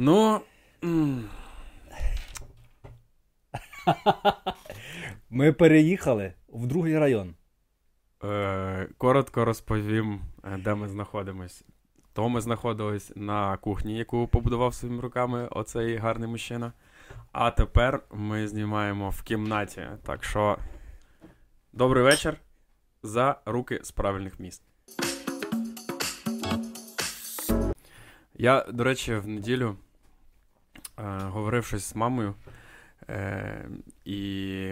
Ну. Ми переїхали в другий район. Е, Коротко розповім, е, де ми знаходимось. То ми знаходились на кухні, яку побудував своїми руками оцей гарний мужчина. А тепер ми знімаємо в кімнаті. Так що, добрий вечір. За руки з правильних міст. Я, до речі, в неділю говорив щось з мамою. Е, і,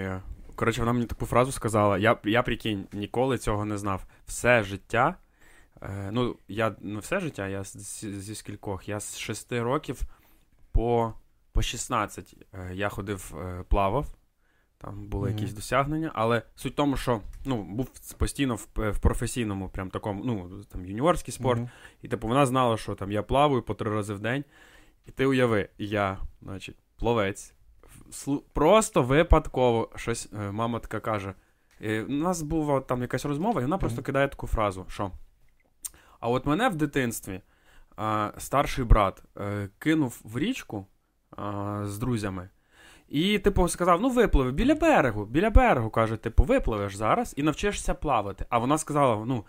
коротше, вона мені таку фразу сказала. Я, я прикинь, ніколи цього не знав. Все життя. Е, ну, я ну, все життя, я зі, зі скількох. Я з 6 років по по 16 е, я ходив, е, плавав. Там були mm-hmm. якісь досягнення, але суть в тому, що ну, був постійно в, в професійному, прям такому, ну, там юніорський спорт. Mm-hmm. І типу вона знала, що там я плаваю по три рази в день. І ти уяви, я, значить, пловець. Просто випадково щось е, мама така каже. І У нас була там якась розмова, і вона mm-hmm. просто кидає таку фразу: що. А от мене в дитинстві а, старший брат а, е, кинув в річку а, з друзями. І, типу, сказав: ну, випливи біля берегу, біля берегу, каже, типу, випливеш зараз і навчишся плавати. А вона сказала: ну,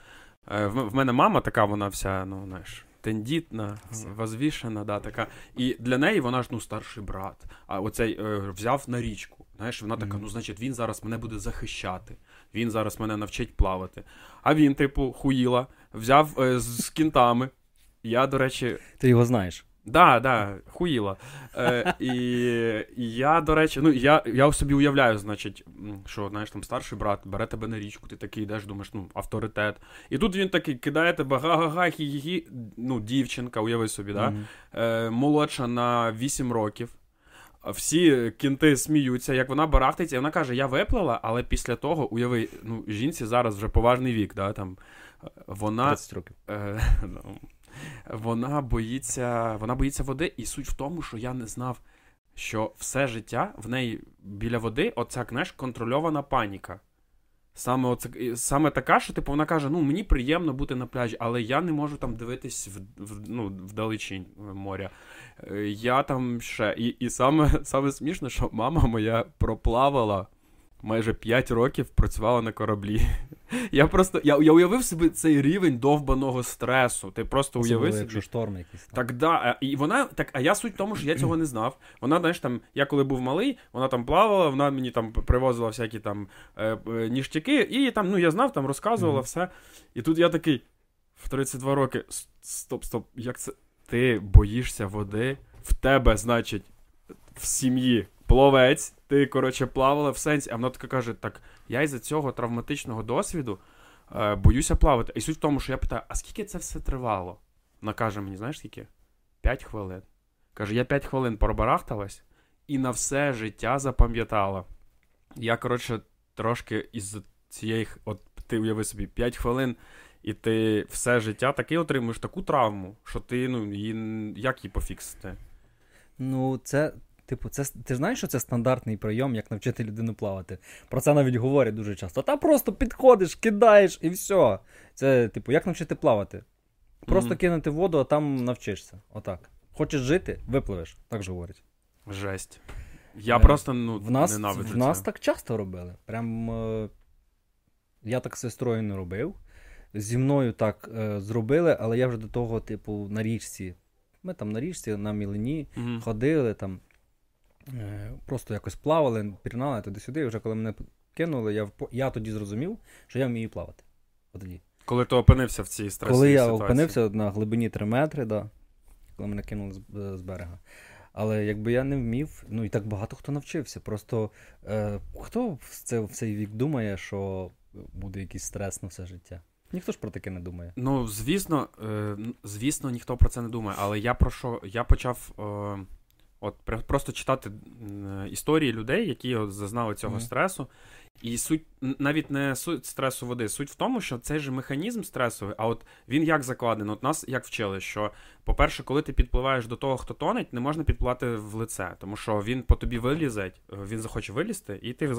е, в мене мама така, вона вся, ну, знаєш, тендітна, возвішена, да, така. І для неї вона ж ну, старший брат. А оцей е, взяв на річку. Знаєш, вона така, ну, значить, він зараз мене буде захищати. Він зараз мене навчить плавати. А він, типу, хуїла, взяв е, з кінтами. Я, до речі. Ти його знаєш. Да, да, хуїла. Е, І я, до речі, ну я я собі уявляю, значить, що знаєш, там старший брат бере тебе на річку, ти такий йдеш, думаєш, ну, авторитет. І тут він такий кидає тебе га-га-га, хі-хі-хі, ну, дівчинка, уяви собі, да? Mm-hmm. Е, молодша на 8 років. Всі кінти сміються, як вона барахтиться, і вона каже: Я виплила, але після того, уяви, ну, жінці зараз вже поважний вік, да, там, вона. 30 років. Е, ну, вона боїться вона боїться води, і суть в тому, що я не знав, що все життя в неї біля води, оця знаєш, контрольована паніка. Саме оце, саме така, що типу, вона каже: ну мені приємно бути на пляжі, але я не можу там дивитись в, в, ну, вдалечінь моря. Е, я там ще. І і саме саме смішно, що мама моя проплавала майже 5 років працювала на кораблі. Я просто я, я уявив собі цей рівень довбаного стресу. Ти просто уявив собі. якщо шторм якийсь. Так, да. І вона, так, а я суть в тому, що я цього не знав. Вона, знаєш, там, я коли був малий, вона там плавала, вона мені там привозила всякі там е, е, ніштяки, і там, ну я знав, там розказувала mm-hmm. все. І тут я такий в 32 роки. Стоп, стоп, як це? Ти боїшся води? В тебе, значить, в сім'ї пловець, ти, коротше, плавала в сенсі, а вона така каже: так, я із-за цього травматичного досвіду е, боюся плавати. І суть в тому, що я питаю, а скільки це все тривало? Вона каже мені, знаєш скільки? П'ять хвилин. Каже, я п'ять хвилин пробарахталась і на все життя запам'ятала. Я, коротше, трошки із цієї, от ти уяви собі, 5 хвилин, і ти все життя таки отримуєш таку травму, що ти, ну, її, як її пофіксити? Ну, це Типу, це ти знаєш, що це стандартний прийом, як навчити людину плавати. Про це навіть говорять дуже часто. Та просто підходиш, кидаєш і все. Це, типу, як навчити плавати? Просто mm-hmm. кинути воду, а там навчишся. Отак. Хочеш жити, випливеш, так же говорять. Жесть. Я е, просто ну, в нас, ненавиджу В нас так часто робили. Прям е, я так з сестрою не робив. Зі мною так е, зробили, але я вже до того, типу, на річці. Ми там на річці, на мілині mm-hmm. ходили там. Е, просто якось плавали, пірнали туди-сюди. І вже коли мене кинули, я я тоді зрозумів, що я вмію плавати. От тоді. Коли ти опинився в цій стресовій Коли я ситуації. опинився на глибині 3 метри, да, коли мене кинули з, з берега. Але якби я не вмів, ну і так багато хто навчився. Просто е, хто в, це, в цей вік думає, що буде якийсь стрес на все життя? Ніхто ж про таке не думає. Ну, звісно, е, звісно, ніхто про це не думає. Але я про що? Я почав. Е, От просто читати історії людей, які от зазнали цього mm-hmm. стресу. І суть навіть не суть стресу води, суть в тому, що цей же механізм стресовий, а от він як закладений? От нас як вчили, що, по-перше, коли ти підпливаєш до того, хто тонеть, не можна підпливати в лице, тому що він по тобі вилізе, він захоче вилізти, і ти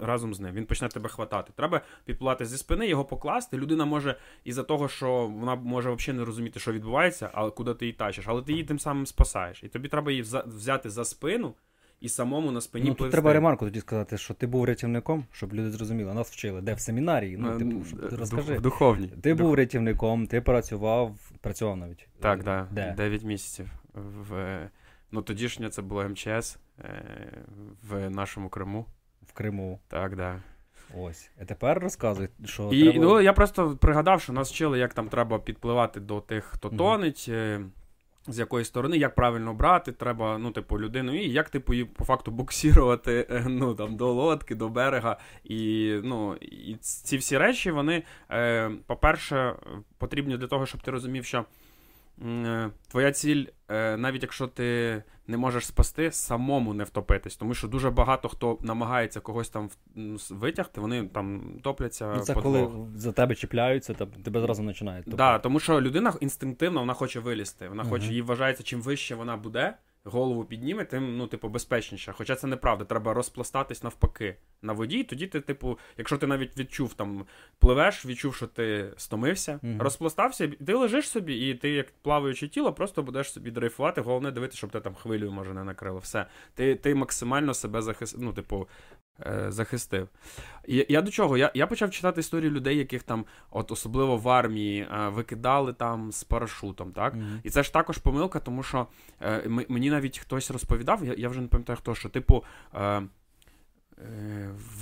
разом, з ним. Він почне тебе хватати. Треба підпливати зі спини, його покласти. Людина може із-за того, що вона може взагалі не розуміти, що відбувається, а куди ти її тачиш, але ти її тим самим спасаєш. І тобі треба її взяти за спину і самому на спині Ну, тут треба ремарку тоді сказати, що ти був рятівником, щоб люди зрозуміли. Нас вчили, де в семінарії. Ну, типу, ти розкажи. В духовній. Ти був рятівником, ти працював, працював навіть. Так, так. Да, 9 місяців. В... Ну, тодішнє це було МЧС е, в нашому Криму. В Криму. Так, да. Ось. А тепер розказуй, що. І треба... ну, я просто пригадав, що нас вчили, як там треба підпливати до тих, хто тонеть. З якої сторони, як правильно брати, треба, ну, типу, людину, і як, типу, її по факту буксірувати е, ну, там, до лодки, до берега. І ну, і ці всі речі, вони, е, по-перше, потрібні для того, щоб ти розумів, що твоя ціль, е, навіть якщо ти не можеш спасти, самому не втопитись. Тому що дуже багато хто намагається когось там витягти, вони там топляться. Ну, Це коли за тебе чіпляються, то тебе зразу починають. Так, да, тому що людина інстинктивно вона хоче вилізти. Вона хоче, їй вважається, чим вище вона буде голову підніме, тим, ну, типу, безпечніше. Хоча це неправда, треба розпластатись навпаки на воді. І тоді ти, типу, якщо ти навіть відчув там, пливеш, відчув, що ти стомився, mm-hmm. розпластався, ти лежиш собі, і ти, як плаваюче тіло, просто будеш собі дрейфувати. Головне дивитися, щоб ти там хвилю може, не накрило. Все. Ти ти максимально себе захис... ну, типу, захистив. І я до чого? Я я почав читати історії людей, яких там, от особливо в армії, е, викидали там з парашутом. так? Mm-hmm. І це ж також помилка, тому що е, мені навіть хтось розповідав, я я вже не пам'ятаю хто, що, типу, е, Е,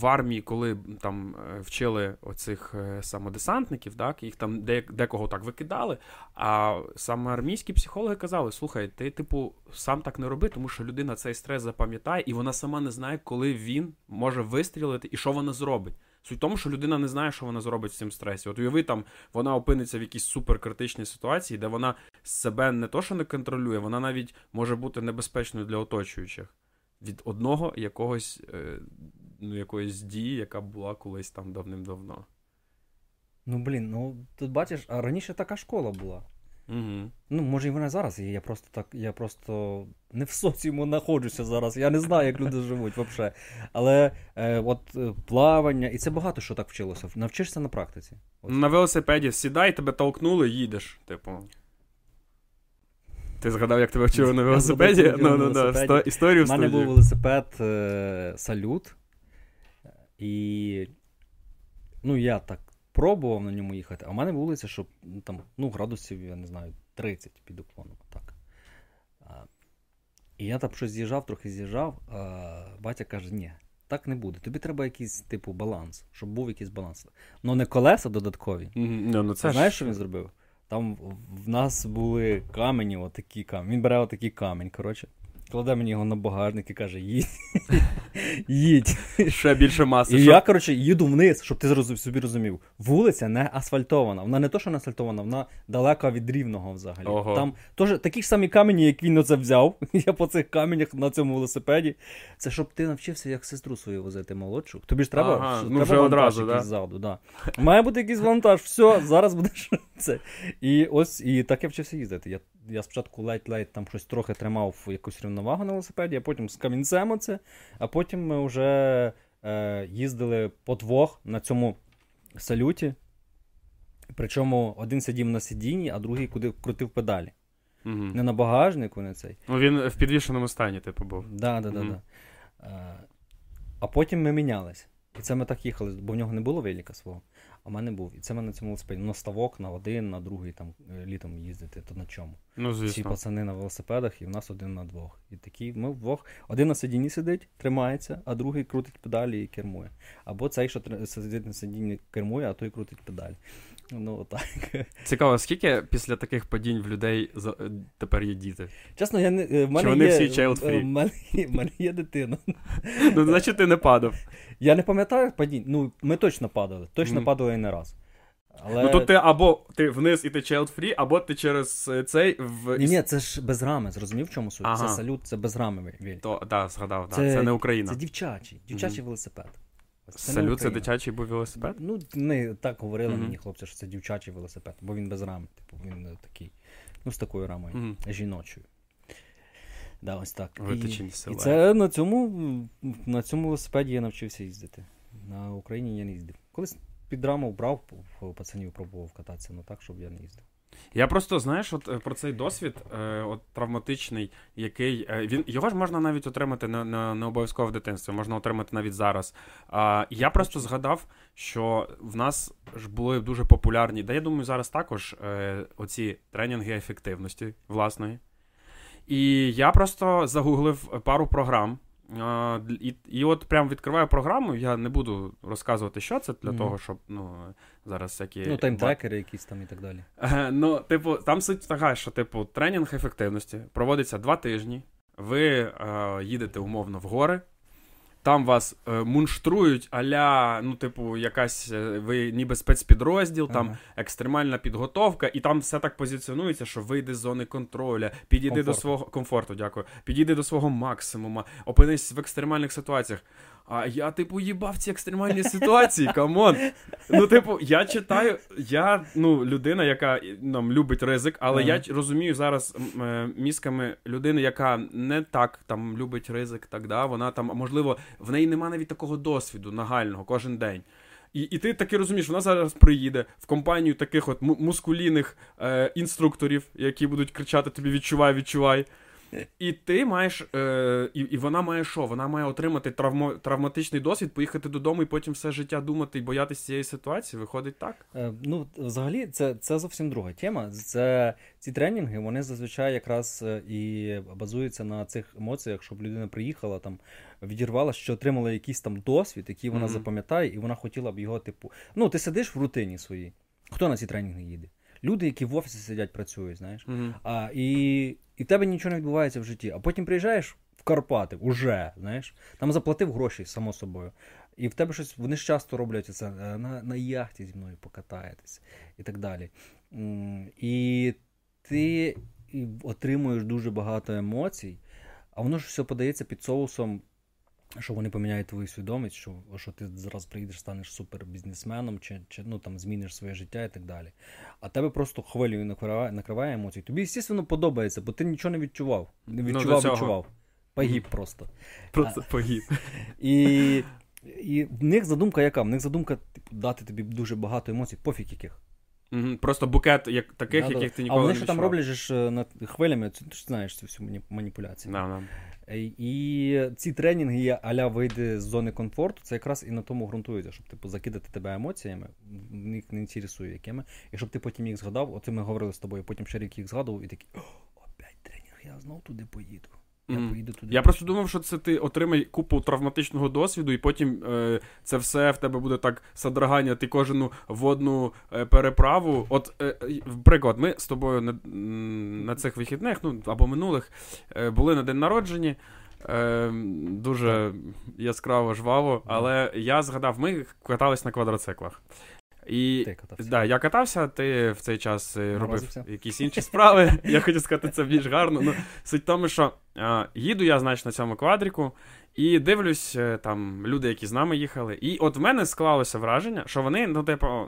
в армії, коли там е, вчили оцих е, самодесантників, так, їх там декого так викидали. А саме армійські психологи казали: слухай, ти, типу, сам так не роби, тому що людина цей стрес запам'ятає, і вона сама не знає, коли він може вистрілити і що вона зробить. Суть в тому, що людина не знає, що вона зробить в цим стресі. От уяви, там вона опиниться в якійсь суперкритичній ситуації, де вона себе не то, що не контролює, вона навіть може бути небезпечною для оточуючих від одного якогось е, ну, якоїсь дії, яка була колись там давним-давно. Ну, блін, ну тут бачиш, а раніше така школа була. Угу. Ну, може, і вона зараз є. Я просто так, я просто не в соціуму знаходжуся зараз. Я не знаю, як люди живуть взагалі. Але е, от е, плавання, і це багато що так вчилося. Навчишся на практиці. От. На велосипеді сідай, тебе толкнули, їдеш. Типу. Ти згадав, як тебе вчили на велосипеді? Ну, ну, да, історію У мене був велосипед е, салют. І ну, я так пробував на ньому їхати, а в мене вулиця, що там, ну, градусів, я не знаю, 30 під уклоном. так. І я там щось з'їжджав, трохи з'їжджав, а батя каже, ні, так не буде. Тобі треба якийсь, типу, баланс, щоб був якийсь баланс. Ну, не колеса додаткові. Mm-hmm. No, no, це Знаєш, що він зробив? Там в нас були камені, отакі камені. Він бере отакий камінь, коротше. Кладе мені його на багажник і каже: їдь. Їдь. Ще більше маси. І що... я, коротше, їду вниз, щоб ти зрозум, собі розумів. Вулиця не асфальтована. Вона не то, що не асфальтована, вона далека від рівного взагалі. Ого. Там тож, такі ж самі камені, як він оце взяв. Я по цих каменях на цьому велосипеді. Це щоб ти навчився, як сестру свою возити молодшу. Тобі ж треба ага, ну, треба вже одразу, да? ззаду. Да. Має бути якийсь вантаж, все, зараз будеш це. І ось і так я вчився їздити. Я я спочатку ледь-ледь там щось трохи тримав якусь рівновагу на велосипеді, а потім з камінцем оце, а потім ми вже е, їздили по двох на цьому салюті. Причому один сидів на сидінні, а другий куди крутив педалі. Угу. Не на багажнику, не цей. Ну він в підвішеному стані, типу, був. Да, да, да, да. Е, а потім ми мінялись. І це ми так їхали, бо в нього не було велика свого. А в мене був. І це в мене цьому велосипеді. На ставок, на один, на другий там е, літом їздити, то на чому. Ну, звісно. Всі пацани на велосипедах, і в нас один на двох. І такі, ми вдвох. Один на сидінні сидить, тримається, а другий крутить педалі і кермує. Або цей, що сидить на сидінні, кермує, а той крутить педалі. Ну, так. Цікаво, скільки після таких падінь в людей е, тепер є діти? Чесно, я не. Е, в мене Чи вони є, всі child-free? В мене, в мене є дитина. Ну, значить, ти не падав. Я не пам'ятаю падінь. Ну, ми точно падали. Точно mm. падали і не раз. Але... Ну то ти або ти вниз і ти child free, або ти через е, цей в. Ні, ні, це ж без рами, зрозумів, в чому суть? Ага. Це салют, це без рами. То, да, згадав, це, да. це не Україна. Це дівчачий, дівчачий mm-hmm. велосипед. Це Салют, це дитячий був велосипед? Ну, не так говорили Мгм. мені хлопці, що це дівчачий велосипед, бо він без рами. Типу, він е, такий, ну, з такою рамою, Мгм. жіночою. Да, ось так. І, і це на цьому, на цьому велосипеді я навчився їздити. На Україні я не їздив. Колись під раму брав, пацанів пробував кататися, ну так, щоб я не їздив. Я просто знаєш, от е, про цей досвід, е, от травматичний, який е, він його ж можна навіть отримати на, на, не обов'язково в дитинстві, можна отримати навіть зараз. А я просто згадав, що в нас ж були дуже популярні, да я думаю, зараз також е, оці тренінги ефективності власної. І я просто загуглив пару програм. І, і от прям відкриваю програму. Я не буду розказувати, що це для Мгм. того, щоб ну зараз всякі Ну, таймтрекери якісь там і так далі. Е, Ну, типу, там суть така, що, типу, тренінг ефективності проводиться два тижні. Ви е, їдете умовно в гори. Там вас е, мунштрують, аля, ну, типу, якась е, ви ніби спецпідрозділ, там екстремальна підготовка, і там все так позиціонується, що вийди з зони контроля, підійди до свого комфорту, дякую. Підійди до свого максимума, опинись в екстремальних ситуаціях. А я, типу, їбав ці екстремальні ситуації, come on. Ну, типу, я читаю, я ну, людина, яка нам любить ризик, але Ага. я розумію зараз е, мізками людини, яка не так там любить ризик, так да, вона там, можливо, в неї немає навіть такого досвіду нагального кожен день. І, і ти таки розумієш, вона зараз приїде в компанію таких от му- маскулінних е, інструкторів, які будуть кричати тобі відчувай, відчувай. І ти маєш, е, і, і вона має що? Вона має отримати травмо, травматичний досвід, поїхати додому і потім все життя думати і боятися цієї ситуації. Виходить так? Е, Ну, взагалі, це, це зовсім друга тема. Це ці тренінги, вони зазвичай якраз е, і базуються на цих емоціях, щоб людина приїхала там, відірвала, що отримала якийсь там досвід, який вона Мгм. запам'ятає, і вона хотіла б його, типу. Ну, ти сидиш в рутині своїй. Хто на ці тренінги їде? Люди, які в офісі сидять, працюють, знаєш. Угу. А, і, і в тебе нічого не відбувається в житті. А потім приїжджаєш в Карпати, уже, знаєш, там заплатив гроші, само собою. І в тебе щось, вони ж часто роблять це е, на, на яхті зі мною покатаєтесь і так далі. І ти отримуєш дуже багато емоцій, а воно ж все подається під соусом. Що вони поміняють твою свідомість, що, що ти зараз приїдеш, станеш супербізнесменом, чи, чи ну, там, зміниш своє життя і так далі. А тебе просто хвилею накриває, накриває емоцій. Тобі, звісно, подобається, бо ти нічого не відчував. Не Ну, відчував, цього. відчував. Погиб просто. Просто погиб. І, і в них задумка яка? В них задумка типу, дати тобі дуже багато емоцій, пофіг яких. Мгм. Просто букет як, таких, Да-да. яких ти а ніколи вони не що там роблять ж е, над хвилями, ти ж знаєш цю всю маніпуляцію. Да, да. І ці тренінги аля вийде з зони комфорту, це якраз і на тому ґрунтується, щоб типу закидати тебе емоціями, їх не інтересує якими, і щоб ти потім їх згадав, оце ми говорили з тобою, потім ще рік їх згадував і такий, опять тренінг, я знов туди поїду. Я поїду туди. Я просто думав, що це ти отримай купу травматичного досвіду, і потім е, це все в тебе буде так содрагання, ти кожну водну е, переправу. От, е, е, приклад, ми з тобою на, на цих вихідних, ну або минулих, е, були на день народження. Е, дуже яскраво жваво, але я згадав, ми катались на квадроциклах. І Ти катався. Да, я катався, ти в цей час е, робив якісь інші справи. Я хотів сказати, це більш гарно. Ну, суть в тому, що а, їду я, значить, на цьому квадріку, і дивлюсь, е, там люди, які з нами їхали. І от в мене склалося враження, що вони, ну, типу,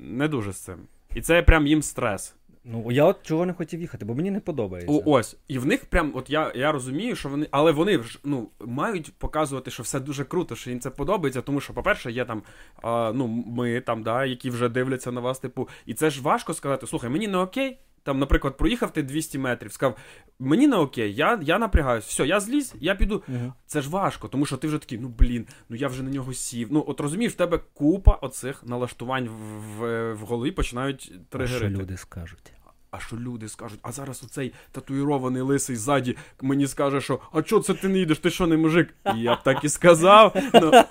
не дуже з цим. І це прям їм стрес. Ну, я от чого не хотів їхати, бо мені не подобається. О, ось. І в них прям, от я, я розумію, що вони. Але вони ж ну, мають показувати, що все дуже круто, що їм це подобається, тому що, по-перше, є там а, ну, ми там, да, які вже дивляться на вас, типу, і це ж важко сказати, слухай, мені не окей. Там, наприклад, проїхав ти 200 метрів, сказав, мені не окей, я, я напрягаюсь, все, я зліз, я піду. Угу. Це ж важко, тому що ти вже такий, ну блін, ну я вже на нього сів. Ну, от розумієш, в тебе купа оцих налаштувань в, в, в голові починають Що тригерити. люди скажуть? А що люди скажуть, а зараз оцей татуїрований лисий ззаді мені скаже, що а чого це ти не їдеш, ти що не мужик? І я б так і сказав. Ну,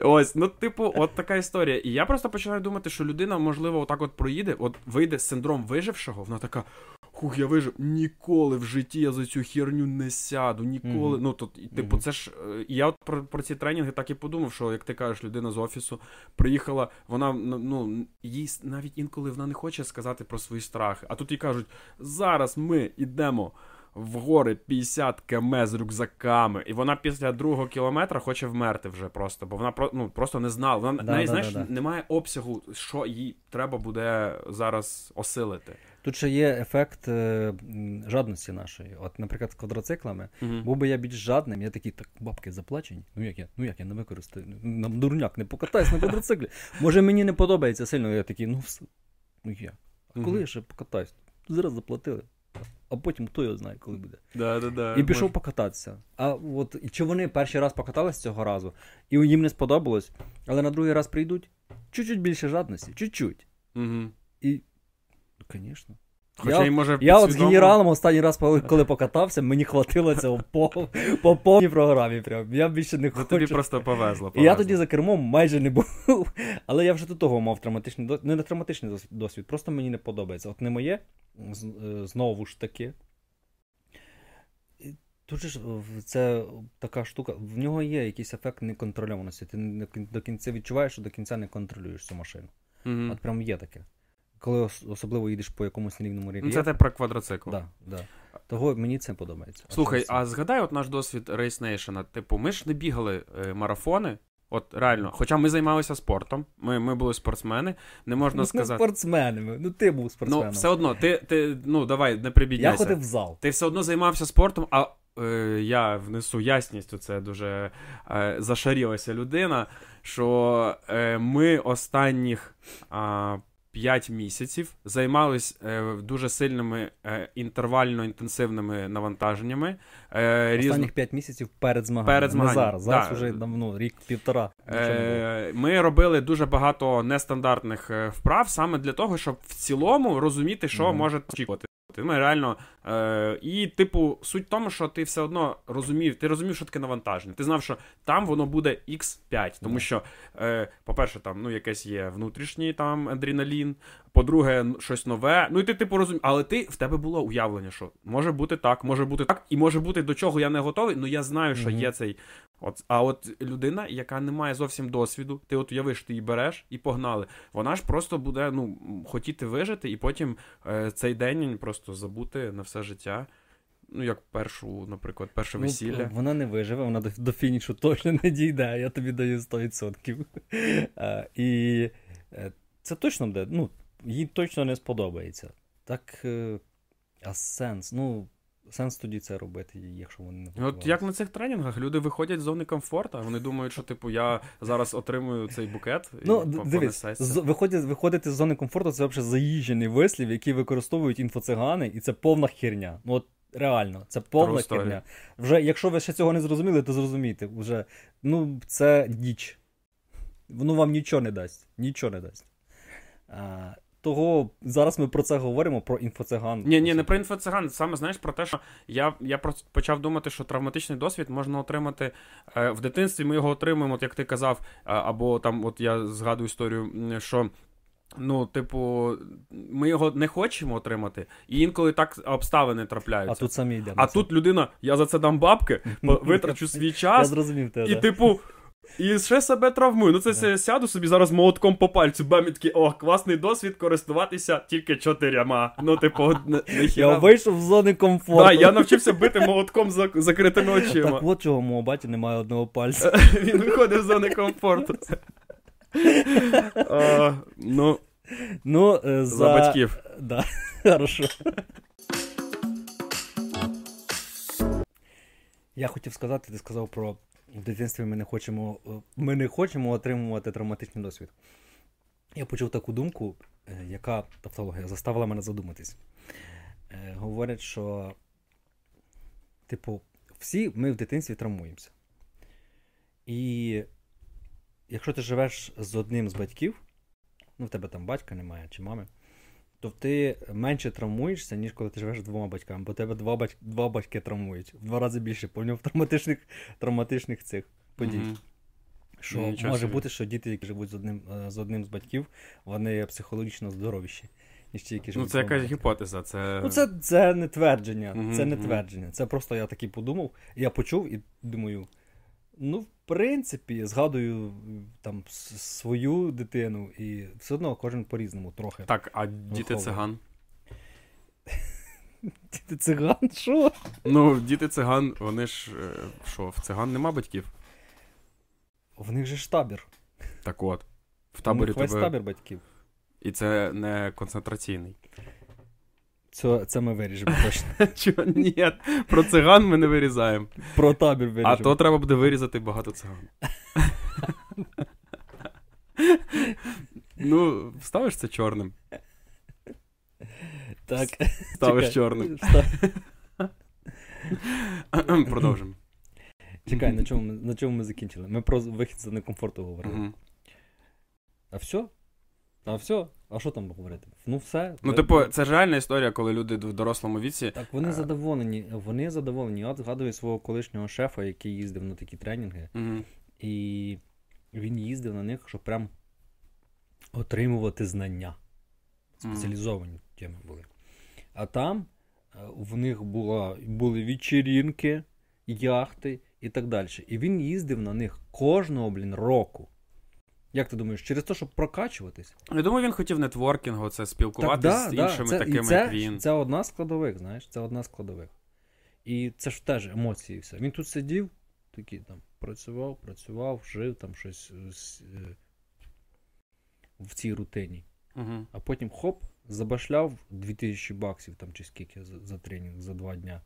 ось, ну, типу, от така історія. І я просто починаю думати, що людина, можливо, отак от проїде, от вийде з синдром вижившого, вона така. Хух, я вижив, ніколи в житті я за цю херню не сяду, ніколи. Мгм. Ну, то, типу, mm-hmm. це ж. е, я от про, про ці тренінги так і подумав, що, як ти кажеш, людина з офісу приїхала, вона ну, їй навіть інколи вона не хоче сказати про свої страхи. А тут їй кажуть: зараз ми йдемо в гори 50 км з рюкзаками, і вона після другого кілометра хоче вмерти вже просто, бо вона ну, просто не знала. Вона Да, неї, да, знаєш, да, да. немає обсягу, що їй треба буде зараз осилити. Тут ще є ефект е, жадності нашої. От, наприклад, з квадроциклами. Угу. Був би я більш жадним, я такий, так бабки заплачені. Ну як я? Ну як я не використаю? На дурняк, не покатаюсь на квадроциклі. Може мені не подобається сильно. Я такий, ну все. Ну я. А коли Мгм. я ще покатаюсь? Зараз заплатили. А потім хто його знає, коли буде. Да, да, да. І пішов покататися. А от чи вони перший раз покатались цього разу, і їм не сподобалось, але на другий раз прийдуть чуть-чуть більше жадності, чуть-чуть. Угу. І, ну, звісно. Хоча Я- й може Я от з генералом останній раз, коли, покатався, мені хватило цього по, по повній програмі. Прям. Я більше не Ну, тобі просто повезло. І я тоді за кермом майже не був. Але я вже до того мав травматичний досвід. Не травматичний досвід, просто мені не подобається. От не моє, е, знову ж таки. Тут же ж це така штука, в нього є якийсь ефект неконтрольованості. Ти до кінця відчуваєш, що до кінця не контролюєш цю машину. Мгм. От прям є таке. Коли особливо їдеш по якомусь рівному Ну, рельєфу. Це те про квадроцикл. Да, да. Того мені це подобається. Слухай, а згадай от наш досвід Race Nation. Типу, ми ж не бігали е, марафони. От реально, хоча ми займалися спортом, ми, ми були спортсмени, не можна ну, сказати. спортсменами. Ну ти був спортсменом. Ну, все одно, ти, ти ну давай, не Я ходив в зал. Ти все одно займався спортом, а е, я внесу ясність, це дуже е, зашарілася людина. Що е, ми останніх а, 5 місяців займались е, дуже сильними е, інтервально-інтенсивними навантаженнями. Е, Останніх різ... 5 місяців перед змаганням. Перед Не змаганням, зараз. Зараз да. вже давно, рік-півтора. не. Е, Ми робили дуже багато нестандартних е, вправ саме для того, щоб в цілому розуміти, що Мгм. може очікувати. Ми реально. Е, і, типу, суть в тому, що ти все одно розумів, ти розумів, що таке навантаження. Ти знав, що там воно буде X5, тому що, е, по-перше, там ну, якесь є внутрішній там адреналін, по-друге, щось нове. Ну і ти, типу, розумів, але ти в тебе було уявлення, що може бути так, може бути так, і може бути до чого я не готовий, ну я знаю, що Мгм. є цей. От, а от людина, яка не має зовсім досвіду, ти от уявиш, ти її береш і погнали. Вона ж просто буде ну, хотіти вижити, і потім е, цей день просто забути на все життя. Ну, як першу, наприклад, перше Ну, весілля. Вона не виживе, вона до, до фінішу точно не дійде, я тобі даю 100%. Е, І е, це точно буде, ну, їй точно не сподобається. Так, е, а сенс? Ну, сенс тоді це робити, якщо вони не От як на цих тренінгах люди виходять з зони комфорту, вони думають, що типу я зараз отримую цей букет і Ну, дивись, з- виходити, виходити з зони комфорту це взагалі заїжджений вислів, який використовують інфоцигани, і це повна херня. Ну от реально, це повна True story. херня. Вже, якщо ви ще цього не зрозуміли, то зрозумійте. Вже, ну, це діч. Воно вам нічого не дасть. Нічого не дасть. А, того зараз ми про це говоримо, про інфоциган. Ні, ні, не про інфоциган. Саме знаєш про те, що я, я почав думати, що травматичний досвід можна отримати е, в дитинстві. Ми його отримуємо, от як ти казав, а, або там, от я згадую історію, що. Ну, типу, ми його не хочемо отримати, і інколи так обставини трапляються. А тут самі йдемо. А тут людина, я за це дам бабки, витрачу свій Я час, зрозумів тебе. і типу. І ще себе травмую. Ну, це я сяду собі зараз молотком по пальцю, бам, і такий, о, класний досвід користуватися тільки чотиряма. Ну, типу, не, Я вийшов з зони комфорту. Да, я навчився бити молотком з закритими очима. Так от чого мого баті немає одного пальця. Він виходить з зони комфорту. А, ну, Ну, е, за... за батьків. Да, хорошо. Я хотів сказати, ти сказав про в дитинстві ми не хочемо, е, ми не хочемо отримувати травматичний досвід. Я почув таку думку, е, яка тавтологія заставила мене задуматись. Е, Говорять, що, типу, всі ми в дитинстві травмуємося. І якщо ти живеш з одним з батьків, ну в тебе там батька немає чи мами, то ти менше травмуєшся, ніж коли ти живеш з двома батьками, бо тебе два, бать... два батьки травмують. В два рази більше поняв травматичних, травматичних цих подій. Мгм. Що Нічого може собі. бути, що діти, які живуть з одним, е, з одним з батьків, вони психологічно здоровіші, ніж ті, які Ну, це якась гіпотеза. Це... Ну, це, це не твердження. Мгм, Це не твердження. Це просто я такий подумав. Я почув і думаю. Ну, в принципі, згадую там свою дитину, і все одно кожен по-різному трохи. Так, а діти Виховує. циган. Діти циган, що? Ну, діти циган, вони ж. е, Що, в циган нема батьків? В них же ж табір. Так от. В таборі них весь тебе. табір батьків. І це не концентраційний. Це, це ми виріжемо точно. Чого? Ні, про циган ми не вирізаємо. Про табір виріжемо. А то треба буде вирізати багато циган. Ну, ставиш це чорним. Так. Ставиш Чекай. чорним. Продовжимо. Чекай, на чому, ми, на чому ми закінчили? Ми про вихід з некомфорту говорили. Мгм. А все? А все? А що там говорити? Ну все. Ну, Ви- типу, це ж реальна історія, коли люди в дорослому віці. Так, вони Е. задоволені. Вони задоволені. Я згадую свого колишнього шефа, який їздив на такі тренінги, Мгм. і він їздив на них, щоб прям отримувати знання. Спеціалізовані теми були. А там е, в них була, були вечірінки, яхти і так далі. І він їздив на них кожного, блін, року. Як ти думаєш, через те, щоб прокачуватись? Я думаю, він хотів нетворкінгу, це спілкуватися з іншими це, такими, і це, як він. Це одна з складових, знаєш, це одна з складових. І це ж теж емоції все. Він тут сидів, такий там працював, працював, жив там щось е, е, в цій рутині. Угу. А потім хоп, забашляв 2000 баксів там чи скільки за, за тренінг за два дня.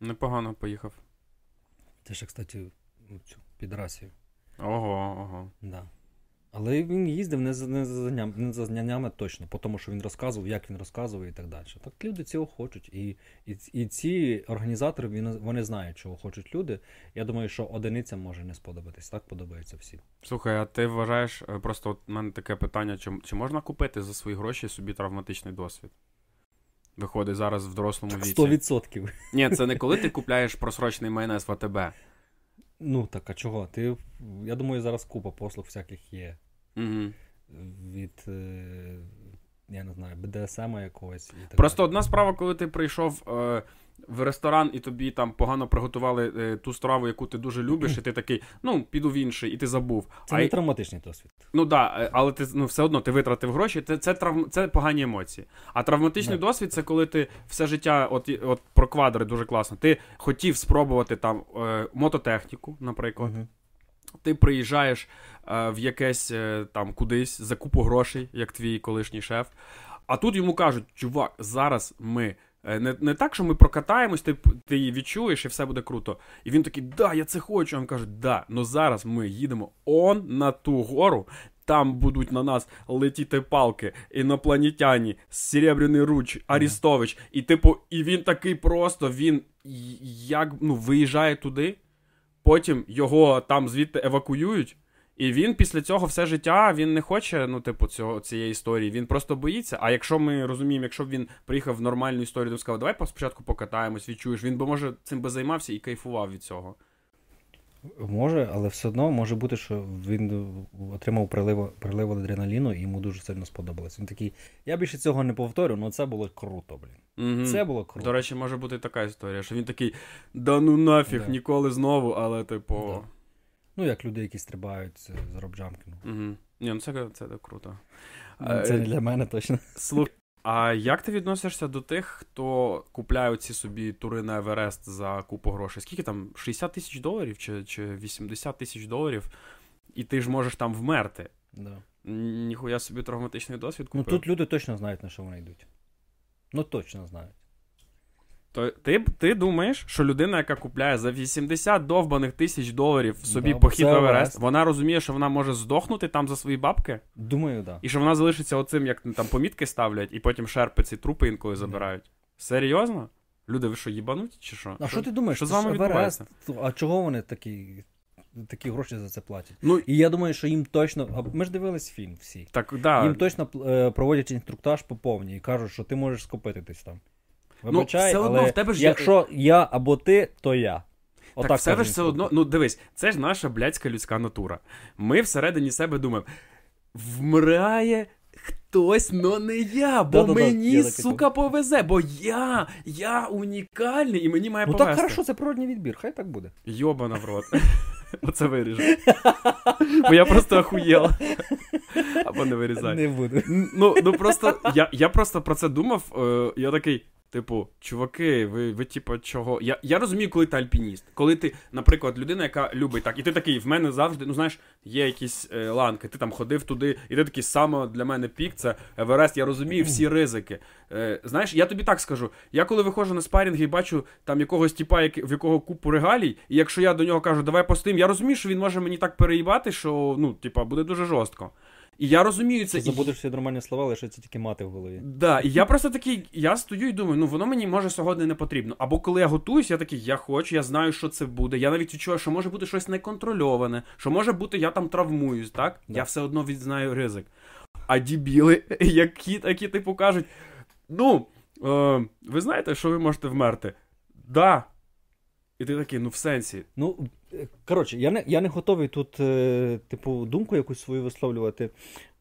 Непогано поїхав. Це ще, кстати, ну, цю підрасію. Ого, ого. Да. Але він їздив не за, не, за знанням, не за знаннями точно, по тому що він розказував, як він розказує і так далі. Так люди цього хочуть. І, і, і ці організатори він- вони знають, чого хочуть люди. Я думаю, що одиницям може не сподобатись. Так подобається всім. Слухай, а ти вважаєш, е, просто от у мене таке питання: чи, чи можна купити за свої гроші собі травматичний досвід? Виходить зараз в дорослому віці. 100%. Ні, це не коли ти купляєш просрочений майонез в АТБ. Ну так а чого? Ти, я думаю, зараз купа послуг всяких є. Угу. Від, е, я не знаю, БДСМ якогось. І так Просто далі. одна справа, коли ти прийшов е, в ресторан і тобі там погано приготували е, ту страву, яку ти дуже любиш, і ти такий, ну, піду в інший, і ти забув. Це а, не травматичний досвід. Ну да, е, але ти ну, все одно ти витратив гроші, це, це, травм, це погані емоції. А травматичний Да. досвід це коли ти все життя, от, от про квадри дуже класно. Ти хотів спробувати там е, мототехніку, наприклад. Мгм. Ти приїжджаєш е, в якесь е, там кудись за купу грошей, як твій колишній шеф. А тут йому кажуть: чувак, зараз ми. е, Не, не так, що ми прокатаємось, ти, ти її відчуєш і все буде круто. І він такий, да, я це хочу. А Він каже, да, ну зараз ми їдемо он на ту гору, там будуть на нас летіти палки, інопланетяні, Серебряний Руч, Арістович. І типу, і він такий просто, він як ну, виїжджає туди, потім його там звідти евакуюють. І він після цього все життя він не хоче, ну, типу, цього, цієї історії. Він просто боїться. А якщо ми розуміємо, якщо б він приїхав в нормальну історію, то сказав, давай спочатку покатаємось, відчуєш, він би може цим би займався і кайфував від цього. Може, але все одно може бути, що він отримав прилив, прилив адреналіну і йому дуже сильно сподобалось. Він такий, я більше цього не повторю, але це було круто, блін. Угу. Це було круто. До речі, може бути така історія, що він такий, да ну нафіг, Да. ніколи знову, але типу. Да. Ну, як люди, які стрибають з, робджамкіну. Угу. Ні, ну це, це круто. Це Е, не для мене точно. Слух, а як ти відносишся до тих, хто купляє ці собі тури на Еверест за купу грошей? Скільки там? 60 тисяч доларів чи, чи 80 тисяч доларів? І ти ж можеш там вмерти. Да. Ніхуя собі травматичний досвід Ну тут люди точно знають, на що вони йдуть. Ну точно знають. То ти, ти думаєш, що людина, яка купляє за 80 довбаних тисяч доларів собі Да, похід в Еверест, вона розуміє, що вона може здохнути там за свої бабки? Думаю, так. Да. І що вона залишиться оцим, як там помітки ставлять, і потім шерпи ці трупи інколи забирають. Серйозно? Люди, ви що, їбануть чи що? А що ти думаєш? Що з вами відбувається? А чого вони такі, такі гроші за це платять? Ну, І я думаю, що їм точно. Ми ж дивились фільм всі. так, да. Їм точно е, проводять інструктаж по повній і кажуть, що ти можеш скопитись там. Ну, все одно але в тебе ж є- якщо я або ти, то я. Так, в себе ж все одно, ну дивись, це ж наша блядська людська натура. Ми всередині себе думаємо, вмирає хтось, но не я, бо Да-да-да, мені, я сука, повезе, бо я, я унікальний і мені має Ну повезти. так хорошо, це природній відбір, хай так буде. Йобана в рот. Оце виріжу. Бо я просто охуєл. Або не вирізай. Не буду. Ну, ну просто я, я просто про це думав. Е, я такий, Типу, чуваки, ви, ви типу, чого. Я я розумію, коли ти альпініст. Коли ти, наприклад, людина, яка любить так, і ти такий, в мене завжди, ну знаєш, є якісь е, ланки, ти там ходив туди, і ти такий саме для мене пік, це Еверест, я розумію всі ризики. Е, Знаєш, я тобі так скажу. Я коли виходжу на спарінги і бачу там якогось типа, як, в якого купу регалій, і якщо я до нього кажу, давай постим, я розумію, що він може мені так переїбати, що ну, типа, буде дуже жорстко. І я розумію це. Ти забудеш всі нормальні слова, лишиться тільки мати в голові. Да, і я просто такий, я стою і думаю, ну воно мені може сьогодні не потрібно. Або коли я готуюсь, я такий, я хочу, я знаю, що це буде. Я навіть відчуваю, що може бути щось неконтрольоване, що може бути, я там травмуюсь, так? Да. Я все одно відзнаю ризик. А дібіли, які такі типу кажуть: ну, е, ви знаєте, що ви можете вмерти? Да. І ти такий, ну в сенсі. Ну, коротше, я не, я не готовий тут, е, типу, думку якусь свою висловлювати.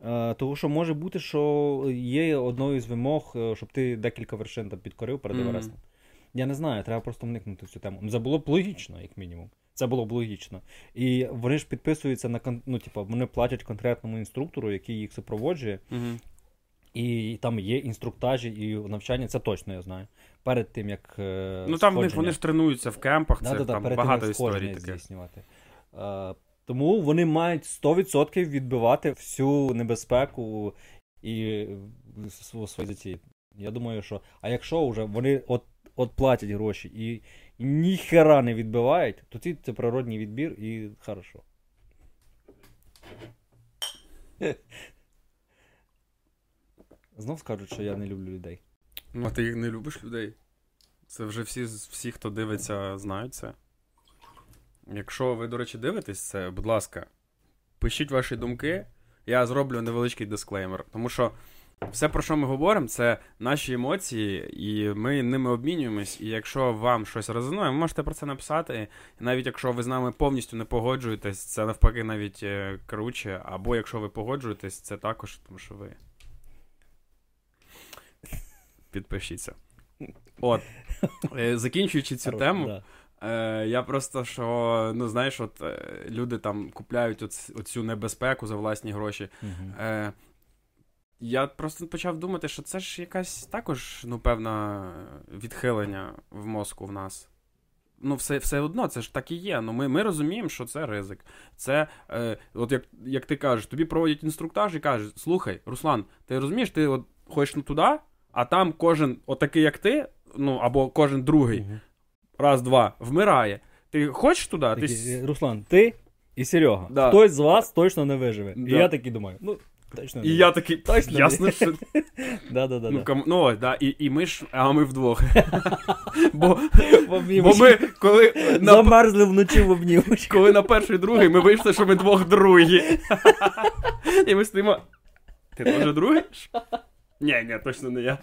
Е, тому що може бути, що є одною з вимог, е, щоб ти декілька вершин там підкорив перед. Еверестом. Я не знаю, треба просто вникнути в цю тему. Ну, Це було б логічно, як мінімум. Це було б логічно. І вони ж підписуються на ну, типу, вони платять конкретному інструктору, який їх супроводжує. Угу. І там є інструктажі і навчання, це точно я знаю. Перед тим, як. е, Ну там них вони ж тренуються в кемпах, це Да-да-да, там перед багато тим, як історій таких. здійснювати. Е, тому вони мають 100% відбивати всю небезпеку і в своїй. Я думаю, що. А якщо вже вони от, от платять гроші і, і ніхера не відбивають, то ці- це природній відбір і хорошо. Знов скажуть, що я не люблю людей. Ну, а ти не любиш людей. Це вже всі, всі, хто дивиться, знають це. Якщо ви, до речі, дивитесь це, будь ласка, пишіть ваші думки. Я зроблю невеличкий дисклеймер. Тому що все, про що ми говоримо, це наші емоції, і ми ними обмінюємось. І якщо вам щось резонує, ви можете про це написати. І навіть якщо ви з нами повністю не погоджуєтесь, це навпаки навіть е, круче. Або якщо ви погоджуєтесь, це також, тому що ви. Підпишіться. От. Е, Закінчуючи цю тему. Е, я просто що, ну знаєш, от е, люди там купляють оц, оцю небезпеку за власні гроші. Е, я просто почав думати, що це ж якась також, ну, певна відхилення в мозку в нас. Ну, все все одно, це ж так і є. Ну, ми, ми розуміємо, що це ризик. Це, е, от як, як ти кажеш, тобі проводять інструктаж і кажуть: слухай, Руслан, ти розумієш, ти от хочеш ну, туди, а там кожен, отакий, як ти, ну, або кожен другий, Мгм. раз, два, вмирає. Ти хочеш туди? Ти... Е, Руслан, ти і Серега. Да. Хтось з вас точно не виживе. Да. І я такий думаю, ну, точно не І я такий, Точно ясно, що Да, да, да, Ну, ком... ну ось, да, і, і ми ж, а ми вдвох. бо, бо ми, коли на, Замерзли вночі в обнімочку. коли на перший другий, ми вийшли, що ми двох другі. І ми стоїмо. Ти теж другий? Ні, ні, точно не я.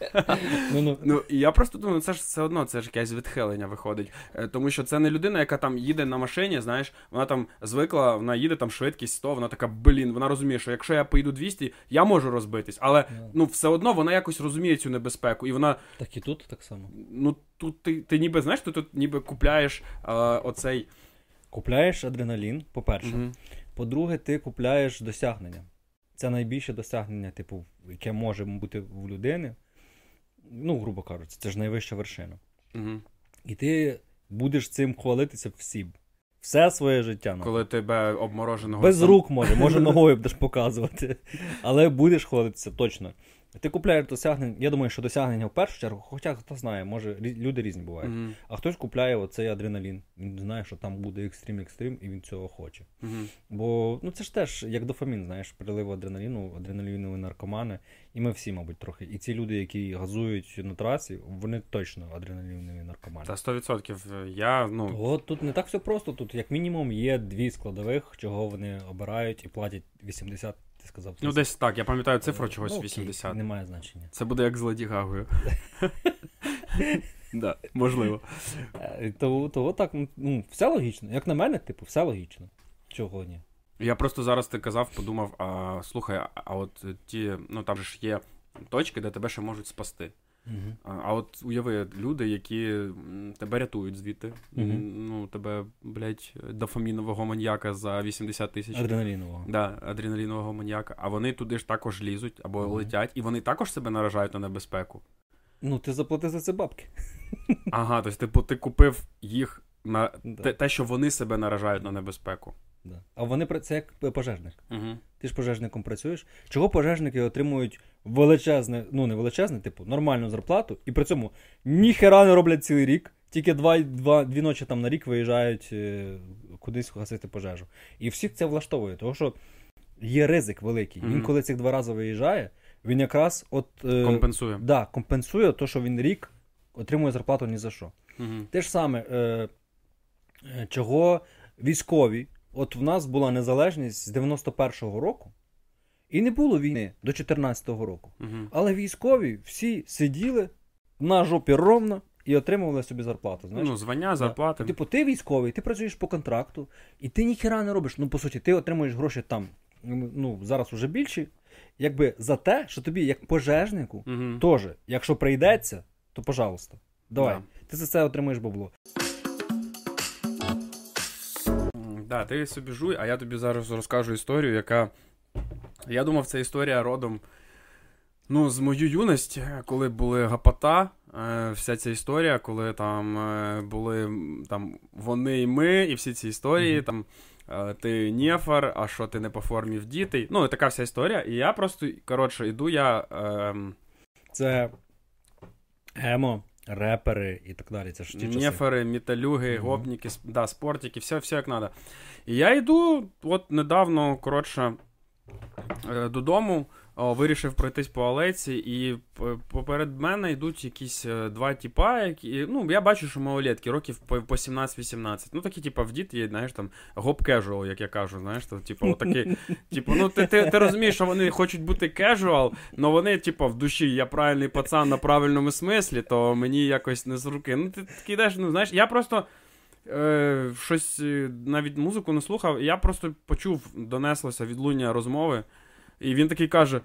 Ну, ну, Ну, і я просто думаю, це ж все одно, це ж якесь відхилення виходить. Е, Тому що це не людина, яка там їде на машині, знаєш, вона там звикла, вона їде там швидкість 100, вона така, блін, вона розуміє, що якщо я поїду 200, я можу розбитись. Але Ну. ну, все одно вона якось розуміє цю небезпеку. І вона так і тут так само. Ну, тут ти, ти ніби знаєш, ти тут ніби купляєш е, оцей. Купляєш адреналін, по-перше. Мгм. По-друге, ти купляєш досягнення. Це найбільше досягнення, типу, яке може бути в людини. Ну, грубо кажучи, це ж найвища вершина. Угу. І ти будеш цим хвалитися всім. Все своє життя. ну. Коли тебе обмороженого. Без рук може, може ногою будеш показувати. Але будеш хвалитися точно. Ти купляєш досягнення. Я думаю, що досягнення в першу чергу, хоча хто знає, може люди різні бувають. Мгм. А хтось купляє оцей адреналін. Він знає, що там буде екстрім екстрім, і він цього хоче. Мгм. Бо ну це ж теж як дофамін, знаєш, прилив адреналіну, адреналінові наркомани. І ми всі, мабуть, трохи. І ці люди, які газують на трасі, вони точно адреналінові наркомани. Та 100%. Я, ну. От тут не так все просто. Тут, як мінімум, є дві складових, чого вони обирають і платять 80, ти сказав. Ну, десь так, я пам'ятаю цифру чогось Ну, окей, 80. Немає значення. Це буде як з Леді Гагою. Да, можливо. Е, Того, того так, ну, все логічно. Як на мене, типу, все логічно. Чого ні? Я просто зараз ти казав, подумав: а, слухай, а, а от ті, ну там же ж є точки, де тебе ще можуть спасти. Угу. А, а от уяви, люди, які тебе рятують звідти. М, Ну, тебе, блядь, дофамінового маньяка за 80 тисяч. Адреналінового. Да, адреналінового маньяка. А вони туди ж також лізуть або Мгм. летять, і вони також себе наражають на небезпеку. Ну, ти заплатив за це бабки. Ага, тобто, типу, ти купив їх на Да. те, те, що вони себе наражають на небезпеку. Да. А вони це як пожежник. Угу. Ти ж пожежником працюєш. Чого пожежники отримують величезне, ну не величезне, типу, нормальну зарплату, і при цьому ніхера не роблять цілий рік, тільки два, два, дві ночі там на рік виїжджають е, кудись гасити пожежу. І всіх це влаштовує, тому що є ризик великий. Він, коли цих два рази виїжджає, він якраз от е, Компенсує. да, компенсує те, що він рік отримує зарплату ні за що. Угу. Те ж саме, е, е, чого військові, от в нас була незалежність з 91-го року, і не було війни до 14-го року. Угу. Але військові всі сиділи на жопі ровно і отримували собі зарплату. Знаєш? Ну, звання, зарплати. Типу, ти військовий, ти працюєш по контракту, і ти ніхіра не робиш. Ну, по суті, ти отримуєш гроші там, ну, зараз уже більші, якби за те, що тобі, як пожежнику, Угу. теж, якщо прийдеться, то пожалуйста, давай. Да. Ти за це отримуєш бабло. Да, ти собі жуй, а я тобі зараз розкажу історію, яка. Я думав, це історія родом. Ну, з мою юність, коли були гапота, е, вся ця історія, коли там е, були там вони і ми, і всі ці історії, Мгм. там е, ти нефар, а що ти не по формі в дітей. Ну, і така вся історія. І я просто, коротше, іду я. ем, Це емо, репери і так далі. Це ж ті часи. Нефори, mm-hmm. гопніки, да, спортики, все, все як надо. І я йду, от недавно, коротше, додому, о, вирішив пройтись по алеці, і поперед мене йдуть якісь е, два тіпа, які. Ну, я бачу, що малолетки, років по, по 17-18. Ну, такі, типа, вдіті є, знаєш, там, гоп casual, як я кажу, знаєш, то, типу, отакі. Типу, ну ти, ти, ти розумієш, що вони хочуть бути casual, але вони, типу, в душі я правильний пацан на правильному смислі, то мені якось не з руки. Ну, ти такий йдеш, ну знаєш, я просто. Е, щось е, навіть музику не слухав, я просто почув, донеслося відлуння розмови, і він такий каже: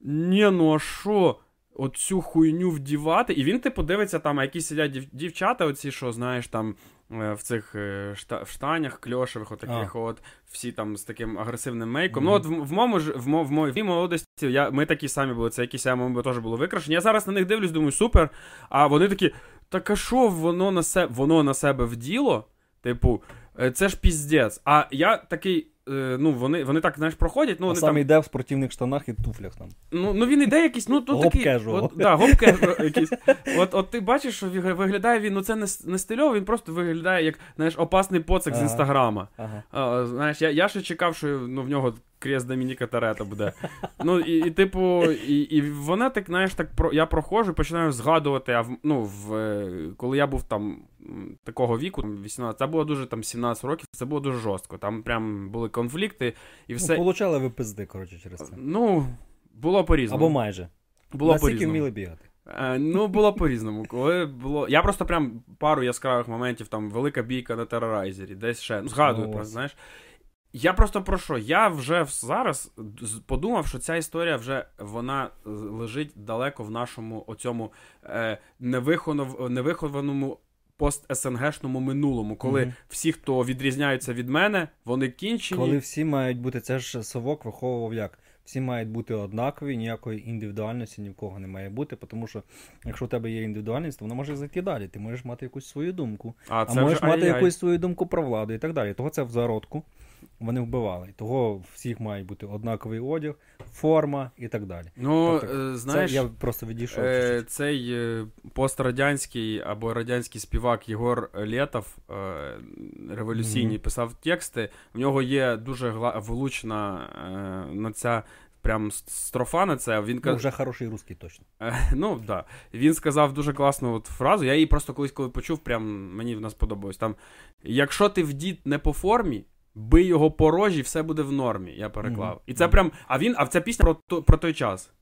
Ні, ну а що? Оцю хуйню вдівати. І він, типу, дивиться там, а якісь сидять дів- дівчата, оці, що, знаєш, там е, в цих е, шта- в штанях кльошевих, отаких, от, всі там з таким агресивним мейком. Мгм. Ну, от в, в моєму ж в, мо, в моїй молодості я, ми такі самі були, це якісь ми теж були викрашені. Я зараз на них дивлюсь, думаю, супер. А вони такі, так а що воно на себе, воно на себе вділо? Типу, е, це ж піздець. А я такий. е, Ну, вони, вони так, знаєш, проходять. Ну, а вони сам там, йде в спортивних штанах і туфлях там. Ну, ну він іде якийсь, ну, Гоп такий. От, да, якийсь. От, от ти бачиш, що виглядає він, ну це не, не стильово, він просто виглядає як, знаєш, опасний поцик з інстаграма. Ага. А, знаєш, я, я ще чекав, що ну, в нього крест Домініка Торетто буде. Ну, і, і типу, і, і вона так, знаєш, так про, я проходжу починаю згадувати, а в, ну, в, е, коли я був там такого віку, 18, це було дуже там 17 років, це було дуже жорстко. Там прям були конфлікти і все. Ну, получали ви пизди, коротше, через це. Ну, було по-різному. Або майже. було Наскільки вміли бігати. Е, ну, було по-різному. Коли було. Я просто прям пару яскравих моментів, там велика бійка на терорайзері, десь ще. Ну, згадую Ну, про, ось. знаєш. Я просто про що? Я вже зараз подумав, що ця історія вже вона е, лежить далеко в нашому оцьому е, невихованому пост-СНГшному минулому, коли Мгм. всі, хто відрізняються від мене, вони кінчені. Коли всі мають бути, це ж совок виховував як. Всі мають бути однакові, ніякої індивідуальності ні в кого не має бути, тому що якщо у тебе є індивідуальність, то вона може зайти далі. Ти можеш мати якусь свою думку, А, а це можеш вже мати ай-яй. якусь свою думку про владу і так далі. Того це в зародку вони вбивали. Того всіх має бути однаковий одяг, форма і так далі. Ну, Тобто, е, знаєш, це я просто відійшов. Е, цей е, пострадянський або радянський співак Єгор Лєтов, е, революційний, Мгм. писав тексти. В нього є дуже гла- влучна е, на ця прям строфа на це. Він Ну, вже хороший русський точно. Е, Ну, да. Він сказав дуже класну от фразу. Я її просто колись коли почув, прям мені вона сподобалось. Там, якщо ти в дід не по формі, бий його по рожі, все буде в нормі. Я переклав. Мгм. І це прям. А він, а ця пісня про, то- про той час.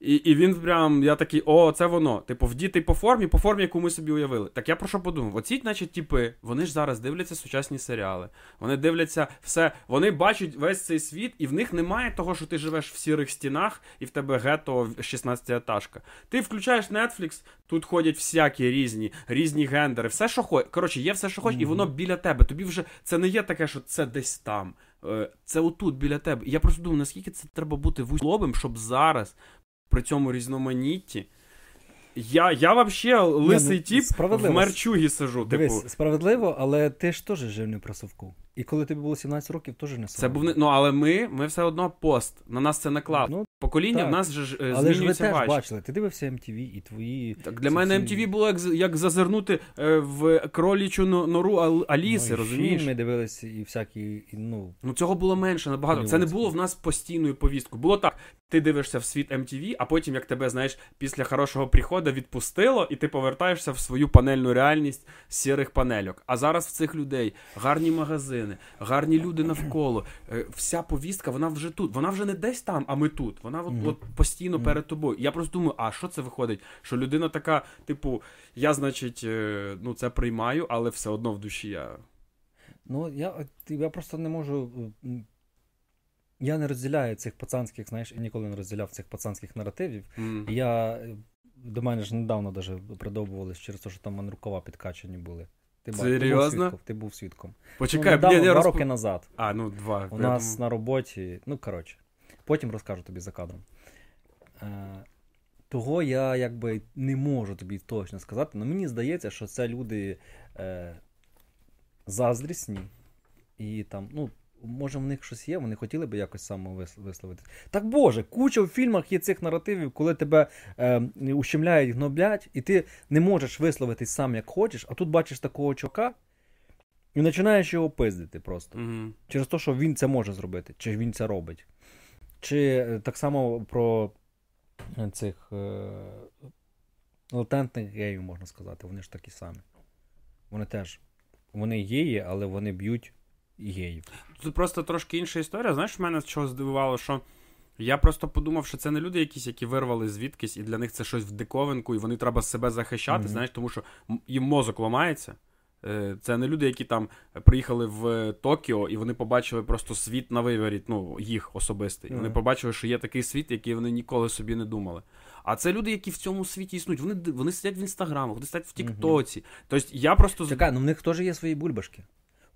І, і він прям, я такий, о, це воно. Типу, вдітий по формі, по формі, яку ми собі уявили. Так я про що подумав? Оці, значить, типи, вони ж зараз дивляться сучасні серіали. Вони дивляться все, вони бачать весь цей світ, і в них немає того, що ти живеш в сірих стінах, і в тебе гетто 16 етажка. Ти включаєш Netflix, тут ходять всякі різні, різні гендери, все, що хочеш. Коротше, є все, що хочеш, і воно біля тебе. Тобі вже це не є таке, що це десь там. Е, Це отут біля тебе. Я просто думаю, наскільки це треба бути вузлобим, щоб зараз при цьому різноманітті. Я я вообще лисий ну, тіп в мерчугі сижу. Дивись, типу. справедливо, але ти ж теж жив не при совку. І коли тобі було 17 років, теж не Це був ну, але ми ми все одно пост. На нас це наклад. Ну, Покоління так. в нас же е, але ж ви теж бачили. Ти дивився MTV і твої. Так для мене MTV було як як зазирнути е, в кролічу нору Аліси, ну, розумієш? Фільми дивилися і всякі. І, ну... ну цього було менше набагато. Це не було в нас постійною повісткою. Було так. Ти дивишся в світ MTV, а потім, як тебе, знаєш, після хорошого приходу відпустило, і ти повертаєшся в свою панельну реальність сірих панельок. А зараз в цих людей гарні магазини, гарні люди навколо. Е, вся повістка, вона вже тут. Вона вже не десь там, а ми тут. Вона от, mm-hmm. от постійно mm-hmm. перед тобою. Я просто думаю, а що це виходить? Що людина така, типу, я, значить, е, ну це приймаю, але все одно в душі я. Ну, я я просто не можу. Я не розділяю цих пацанських, знаєш, я ніколи не розділяв цих пацанських наративів. Mm. Я до мене ж недавно даже придобувались через те, що там рукава підкачані були. Ти Серйозно? Був свідком. Ти був свідком. Почекай, ну, недавно, я, два розп... роки назад. А, ну два. У нас думаю... на роботі. Ну, коротше, потім розкажу тобі за кадром. Е, Того я якби не можу тобі точно сказати, але мені здається, що це люди е, заздрісні і там, ну, Може, в них щось є, вони хотіли би якось самовисловити. Так Боже, куча в фільмах є цих наративів, коли тебе е, ущемляють, гноблять, і ти не можеш висловитись сам, як хочеш, а тут бачиш такого чока і починаєш його пиздити просто. Угу. Через те, що він це може зробити, чи він це робить. Чи е, так само про е, цих е, латентних геїв, можна сказати, вони ж такі самі. Вони теж вони геї, але вони б'ють геїв. Тут просто трошки інша історія. Знаєш, мене з чого здивувало, що я просто подумав, що це не люди якісь, які вирвали звідкись, і для них це щось в диковинку, і вони треба себе захищати, mm-hmm. знаєш, тому що їм мозок ламається. Е, це не люди, які там приїхали в Токіо, і вони побачили просто світ на виворіт, ну, їх особистий. Mm-hmm. Вони побачили, що є такий світ, який вони ніколи собі не думали. А це люди, які в цьому світі існують. Вони вони сидять в інстаграмах, вони сидять в Тіктоці. Mm-hmm. Тобто я просто Чекай, ну в них теж є свої бульбашки.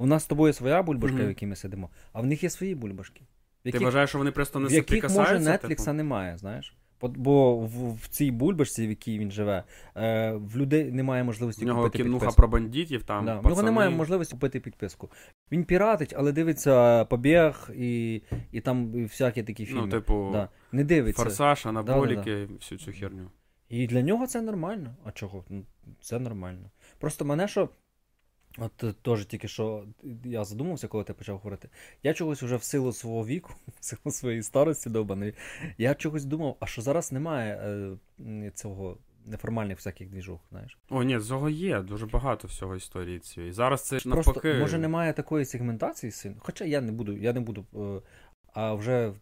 У нас з тобою своя бульбашка, mm-hmm. в якій ми сидимо, а в них є свої бульбашки. В яких, Ти вважаєш, що вони просто не В яких, може, Нетфлікса типу? немає, знаєш? Бо в, в цій бульбашці, в якій він живе, е, в людей немає можливості У нього купити кінуха підписку. про бандитів там. Да. В нього немає можливості купити підписку. Він піратить, але дивиться побіг і і там всякі такі ну, фільми. Ну, типу, да. не дивиться. Форсаж, анаболіки, да, да, всю цю херню. І для нього це нормально. А чого? Ну, Це нормально. Просто мене що. От е, теж тільки що я задумався, коли ти почав говорити. Я чогось вже в силу свого віку, в силу своєї старості довбаної, я чогось думав, а що зараз немає е, цього неформальних всяких двіжух, знаєш. О, ні, цього є, дуже багато всього історії цієї. Зараз це навпаки... Просто, може немає такої сегментації. Хоча я не буду, я не буду, е, а вже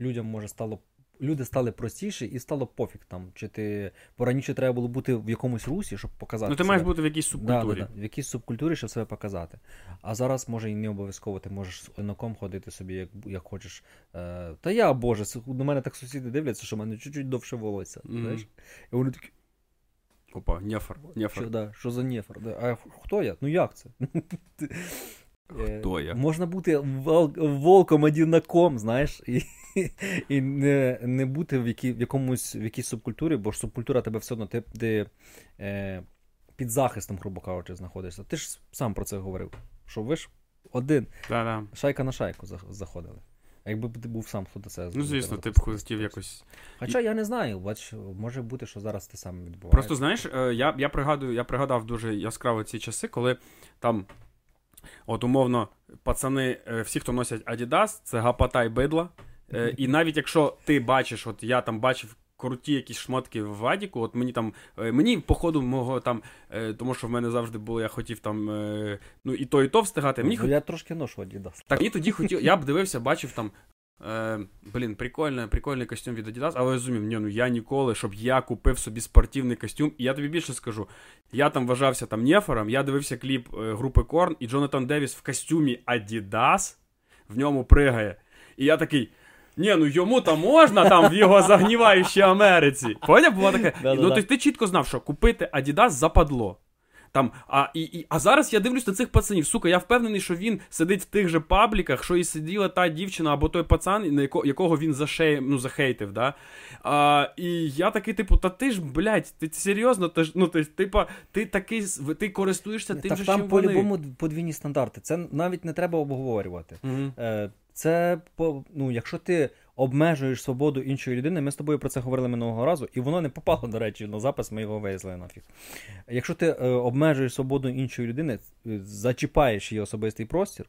людям може стало люди стали простіші і стало пофіг там. Чи ти бо раніше треба було бути в якомусь русі, щоб показати. Ну, ти себе. маєш бути в якійсь субкультурі. Да, да, да, В якійсь субкультурі, щоб себе показати. А зараз може і не обов'язково ти можеш з одноком ходити собі, як як хочеш. Е, Та я, Боже, до мене так сусіди дивляться, що в мене чуть-чуть довше волосся. Mm-hmm. знаєш? І вони такі. Опа, нефар. нефар. Що, да, що за нефар? А хто я? Ну як це? Хто я? Можна бути волком одинаком, знаєш, і і не не бути в які, в, якомусь в якійсь субкультурі, бо ж субкультура тебе все одно ти, ти е, під захистом, грубо кажучи, знаходишся. Ти ж сам про це говорив. Що ви ж один Да-да. шайка на шайку заходили. А якби ти був сам, хто до це Ну, звісно, ти б хотів якось. Хоча я не знаю, бач, може бути, що зараз ти сам відбуваєш. Просто знаєш, е, я я пригадую, я пригадав дуже яскраво ці часи, коли там, от умовно, пацани, е, всі, хто носять Adidas, це гапата і бидла. Е, І навіть якщо ти бачиш, от я там бачив. Круті якісь шмотки в Вадіку, от мені там, е, мені, по ходу мого там, е, тому що в мене завжди було, я хотів там, е, ну і то, і то встигати. Мені ну, Я трошки ношу Adidas. Так, і тоді хотів, я б дивився, бачив там, е, блін, прикольний, прикольний костюм від Adidas, але розумів, ні, ну я ніколи, щоб я купив собі спортивний костюм. І я тобі більше скажу, я там вважався там нефором, я дивився кліп е, групи Корн, і Джонатан Девіс в костюмі Adidas в ньому пригає. І я такий. Ні, ну йому там можна там в його загніваючій Америці. Поняв, було таке. Ну ти, ти чітко знав, що купити Adidas западло. Там, а і, і, а зараз я дивлюсь на цих пацанів. Сука, я впевнений, що він сидить в тих же пабліках, що і сиділа та дівчина або той пацан, на яко, якого він зашей, ну, захейтив. Да? А, І я такий, типу, та ти ж, блядь, ти серйозно? Ти ж, ну, ти, типа, ти такий, ти користуєшся тим так же, там чим по-любому подвійні стандарти. Це навіть не треба обговорювати. Угу. Е, Це по- ну, якщо ти обмежуєш свободу іншої людини, ми з тобою про це говорили минулого разу, і воно не попало, до речі, на запис, ми його вивезли нафіг. Якщо ти е, обмежуєш свободу іншої людини, е, зачіпаєш її особистий простір,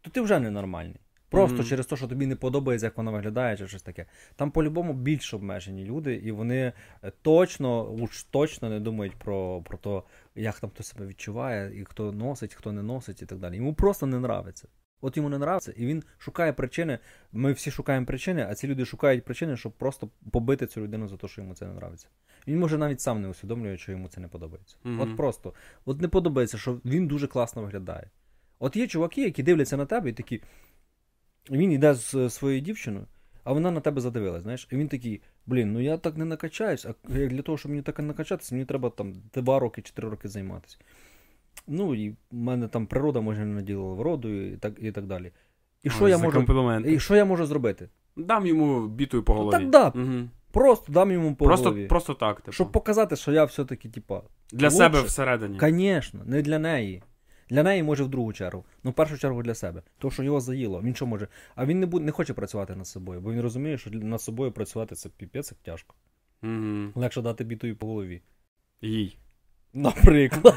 то ти вже ненормальний. Просто Мгм. через те, що тобі не подобається, як вона виглядає, чи щось таке. Там по-любому більш обмежені люди, і вони е, точно, уж точно не думають про, про те, як там хто себе відчуває, і хто носить, хто не носить, і так далі. Йому просто не нравиться. От йому не нравиться, і він шукає причини. Ми всі шукаємо причини, а ці люди шукають причини, щоб просто побити цю людину за те, що йому це не нравиться. Він може навіть сам не усвідомлює, що йому це не подобається. Мгм. От просто. От не подобається, що він дуже класно виглядає. От є чуваки, які дивляться на тебе і такі. Він йде з своєю дівчиною, а вона на тебе задивилась, знаєш, і він такий, блін, ну я так не накачаюсь, а для того, щоб мені так накачатися, мені треба там 2 роки, 4 роки займатися. Ну, і в мене там природа може не наділила вродою і так, і так далі. І що я можу. І що я можу зробити? Дам йому бітою по голові. так да. Угу. Просто дам йому по Просто, голові. просто так, типу. Щоб показати, що я все-таки, типа, Для лучше. себе всередині. Звісно, не для неї. Для неї може в другу чергу. Ну, в першу чергу для себе. Тому що його заїло. Він що може. А він не буде, не хоче працювати над собою, бо він розуміє, що над собою працювати це піпець як тяжко. Угу. Легше дати бітою по голові. Їй. Наприклад.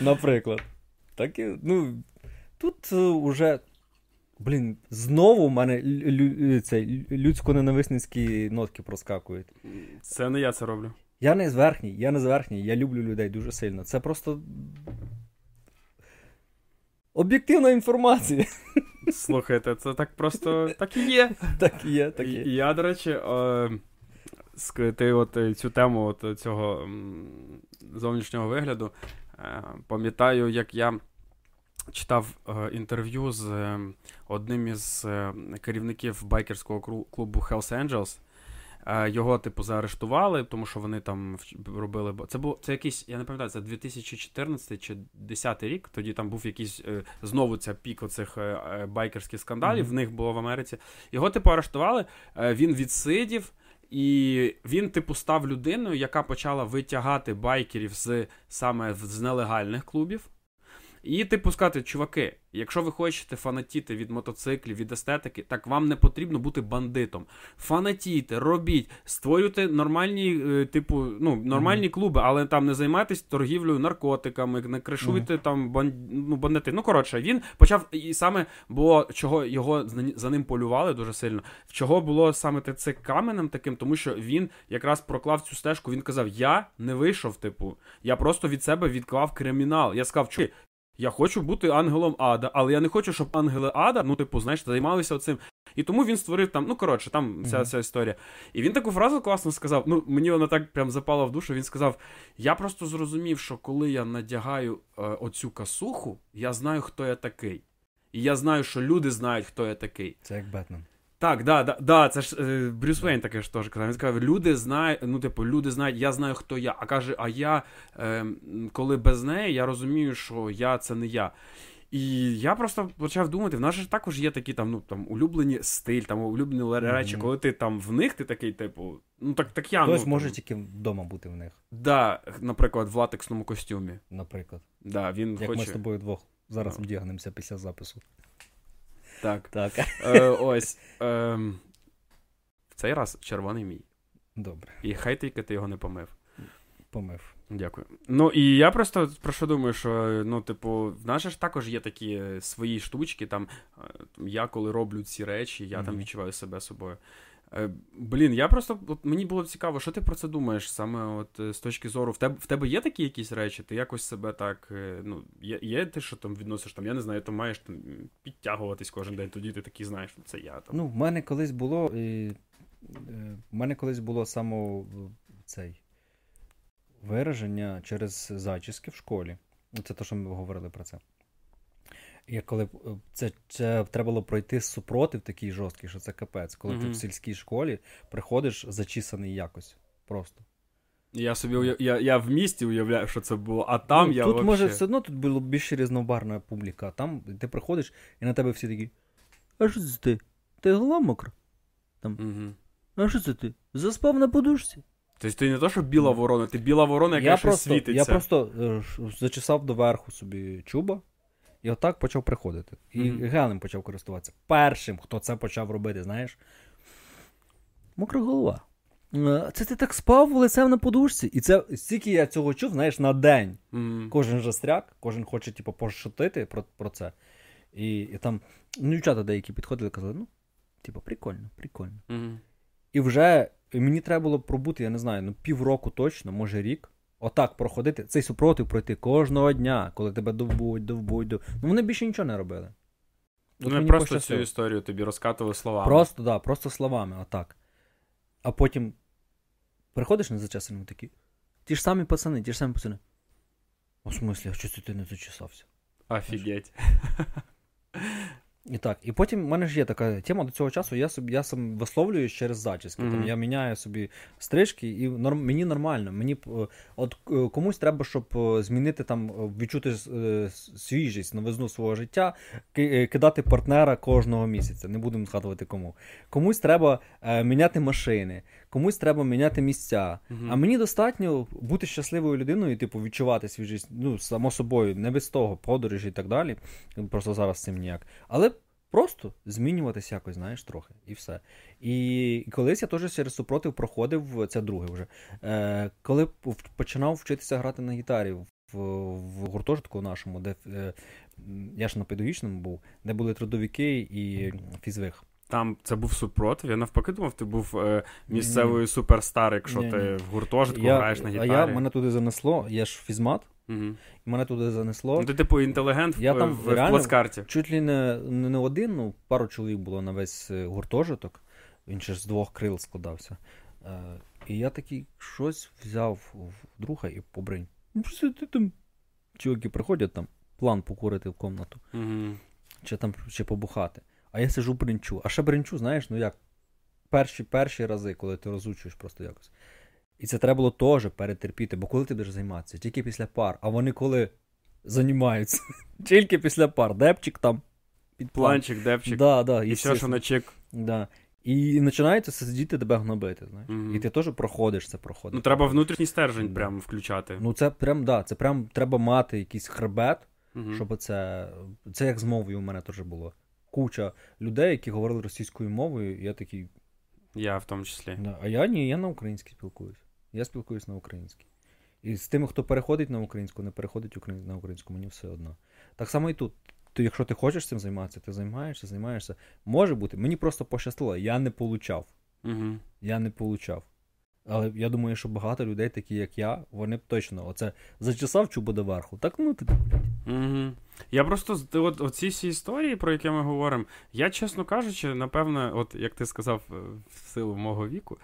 Наприклад. Так і, ну, тут е, уже. Блін, знову в мене лю- цей, людсько-ненависницькі нотки проскакують. Це не я це роблю. Я не зверхній, я не зверхній, я люблю людей дуже сильно. Це просто. Об'єктивна інформація. Слухайте, це так просто так і є. Так і є, так і є. Я, до речі, е, ти от е, цю тему от цього зовнішнього вигляду. е, Пам'ятаю, як я читав е, інтерв'ю з е, одним із е, керівників байкерського клубу Hells Angels. Е, Його, типу, заарештували, тому що вони там робили. Це був це якийсь, я не пам'ятаю, це 2014 чи 2010 рік. Тоді там був якийсь е, знову ця пік оцих е, е, байкерських скандалів. Мгм. В них було в Америці. Його, типу, арештували, е, він відсидів, і він, типу, став людиною, яка почала витягати байкерів з саме з нелегальних клубів. І, типу, сказати, чуваки, якщо ви хочете фанатіти від мотоциклів, від естетики, так вам не потрібно бути бандитом. Фанатійте, робіть, створюйте нормальні, е, типу, ну, нормальні клуби, але там не займайтесь торгівлею наркотиками, не кришуйте там бан... ну, бандити. Ну, коротше, він почав, і саме було, чого його за- ним полювали дуже сильно, в чого було саме те- це каменем таким, тому що він якраз проклав цю стежку, він казав: Я не вийшов, типу, я просто від себе відклав кримінал. Я сказав, чуй, я хочу бути ангелом ада, але я не хочу, щоб ангели ада, ну, типу, знаєш, займалися цим. І тому він створив там, ну коротше, там вся ця історія. І він таку фразу класно сказав. Ну, мені вона так прям запала в душу. Він сказав: Я просто зрозумів, що коли я надягаю е, оцю касуху, я знаю, хто я такий. І я знаю, що люди знають, хто я такий. Це як Бетмен. Так, да, да, да, це ж е, Брюс Вейн таке ж теж казав. Він сказав, люди знають, ну, типу, люди знають, я знаю, хто я. А каже, а я, е, коли без неї, я розумію, що я це не я. І я просто почав думати, в нас же також є такі там, ну, там, улюблені стиль, там, улюблені ле- речі, коли ти там в них, ти такий, типу, ну так, так я Хтось ну, може там, тільки вдома бути в них, да, наприклад, в латексному костюмі. наприклад. Да, він Як ми з тобою двох зараз Ну. вдягнемося після запису. Так. Так. Е, ось. Е, в цей раз червоний мій. Добре, І хай тільки ти його не помив. помив. Дякую. Ну і я просто про що думаю, що ну, типу, в нас ж також є такі е, свої штучки. Там е, я коли роблю ці речі, я там відчуваю себе собою. Е, Блін, я просто от мені було цікаво, що ти про це думаєш саме от е, з точки зору. В тебе в тебе є такі якісь речі? Ти якось себе так. е, Ну, є, є ти, що там відносиш там, я не знаю, ти маєш там підтягуватись кожен день, тоді ти такий знаєш, що це я там. Ну, в мене колись було. І, в мене колись було само цей вираження через зачіски в школі. Це те, що ми говорили про це. І коли е, це, це треба було пройти супротив такий жорсткий, що це капець. Коли ти в сільській школі приходиш зачісаний якось. Просто. Я собі уяв... я, я в місті уявляю, що це було, а там ну, я Тут вообще... може все одно тут було більш різнобарна публіка. а Там ти приходиш, і на тебе всі такі. А що це ти? Ти голова мокра? Угу. А що це ти? Заспав на подушці? Тобто ти не то, що біла ворона, ти біла ворона, яка я щось просто, світиться. я просто е, зачесав доверху собі чуба, і отак почав приходити. І Мгм. гелем почав користуватися. Першим, хто це почав робити, знаєш. Мокра голова. Е, Це ти так спав лицем на подушці. І це стільки я цього чув, знаєш, на день. Мгм. Кожен жастряк, кожен хоче, типу, пошутити про, про це. І, і там, ну, дівчата деякі підходили і казали, ну, типу, прикольно, прикольно. Мгм. І вже мені треба було пробути, я не знаю, ну півроку точно, може рік. Отак проходити, цей супротив пройти кожного дня, коли тебе довбуть, довбуть, дов... Ну вони більше нічого не робили. От Ну, просто пощастило. цю історію тобі розкатували словами. Просто, да, просто словами, отак. А потім приходиш на зачесаному такі. Ті ж самі пацани, ті ж самі пацани. У смислі, а що це ти не зачесався? Офігеть. І так, і потім в мене ж є така тема до цього часу, я собі я сам висловлююсь через зачіски. Там я міняю собі стрижки, і норм, мені нормально. Мені е, от е, комусь треба, щоб е, змінити там, відчути свіжість, новизну свого життя, кидати партнера кожного місяця. Не будемо згадувати кому. Комусь треба е, міняти машини, комусь треба міняти місця. Мгм. А мені достатньо бути щасливою людиною, типу, відчувати свіжість, ну, само собою, не без того, подорожі і так далі. Просто зараз цим ніяк. Але просто змінюватися якось, знаєш, трохи, і все. І, колись я теж через супротив проходив, це друге вже. Е, коли починав вчитися грати на гітарі в, в гуртожитку нашому, де е, я ж на педагогічному був, де були трудовики і фізвих. Там це був супротив. Я навпаки думав, ти був е, місцевою суперстар, якщо Ні-ні. ти в гуртожитку Я, граєш на а гітарі. я мене туди занесло, я ж фізмат, Мгм. і мене туди занесло. Ну, ти, типу, інтелігент Я в, там в, в плацкарті. Чуть ли не, не, один, ну, пару чоловік було на весь е, гуртожиток. Він ще ж з двох крил складався. Е, і я такий щось взяв в друга і побринь. Ну, що ти там? Чоловіки приходять там, план покурити в комнату, Угу. чи там чи побухати. А я сижу бринчу. А ще бринчу, знаєш, ну як перші перші рази, коли ти розучуєш просто якось. І це треба було теж перетерпіти, бо коли ти будеш займатися? Тільки після пар. А вони коли займаються? Тільки після пар. Депчик там під план. Планчик, депчик. Да, да, і все, що на чек. Да. І починається сидіти тебе гнобити, знаєш. Мгм. І ти теж проходиш це проходиш. Ну, треба внутрішній стержень Да. прямо включати. Ну це прям, да, це прям треба мати якийсь хребет, Мгм. щоб це. Це як з мовою у мене теж було. Куча людей, які говорили російською мовою, і я такий. Я в тому числі. Да, а я ні, я на українській спілкуюсь. Я спілкуюсь на українській. І з тими, хто переходить на українську, не переходить на українську, мені все одно. Так само і тут. Ти, якщо ти хочеш цим займатися, ти займаєшся, займаєшся. Може бути, мені просто пощастило, я не получав. Угу. Я не получав. Але я думаю, що багато людей, такі як я, вони б точно оце зачесав чубо до верху. Так ну ти. Угу. Я просто от оці всі історії, про які ми говоримо, я, чесно кажучи, напевно, от як ти сказав, е, в силу мого віку,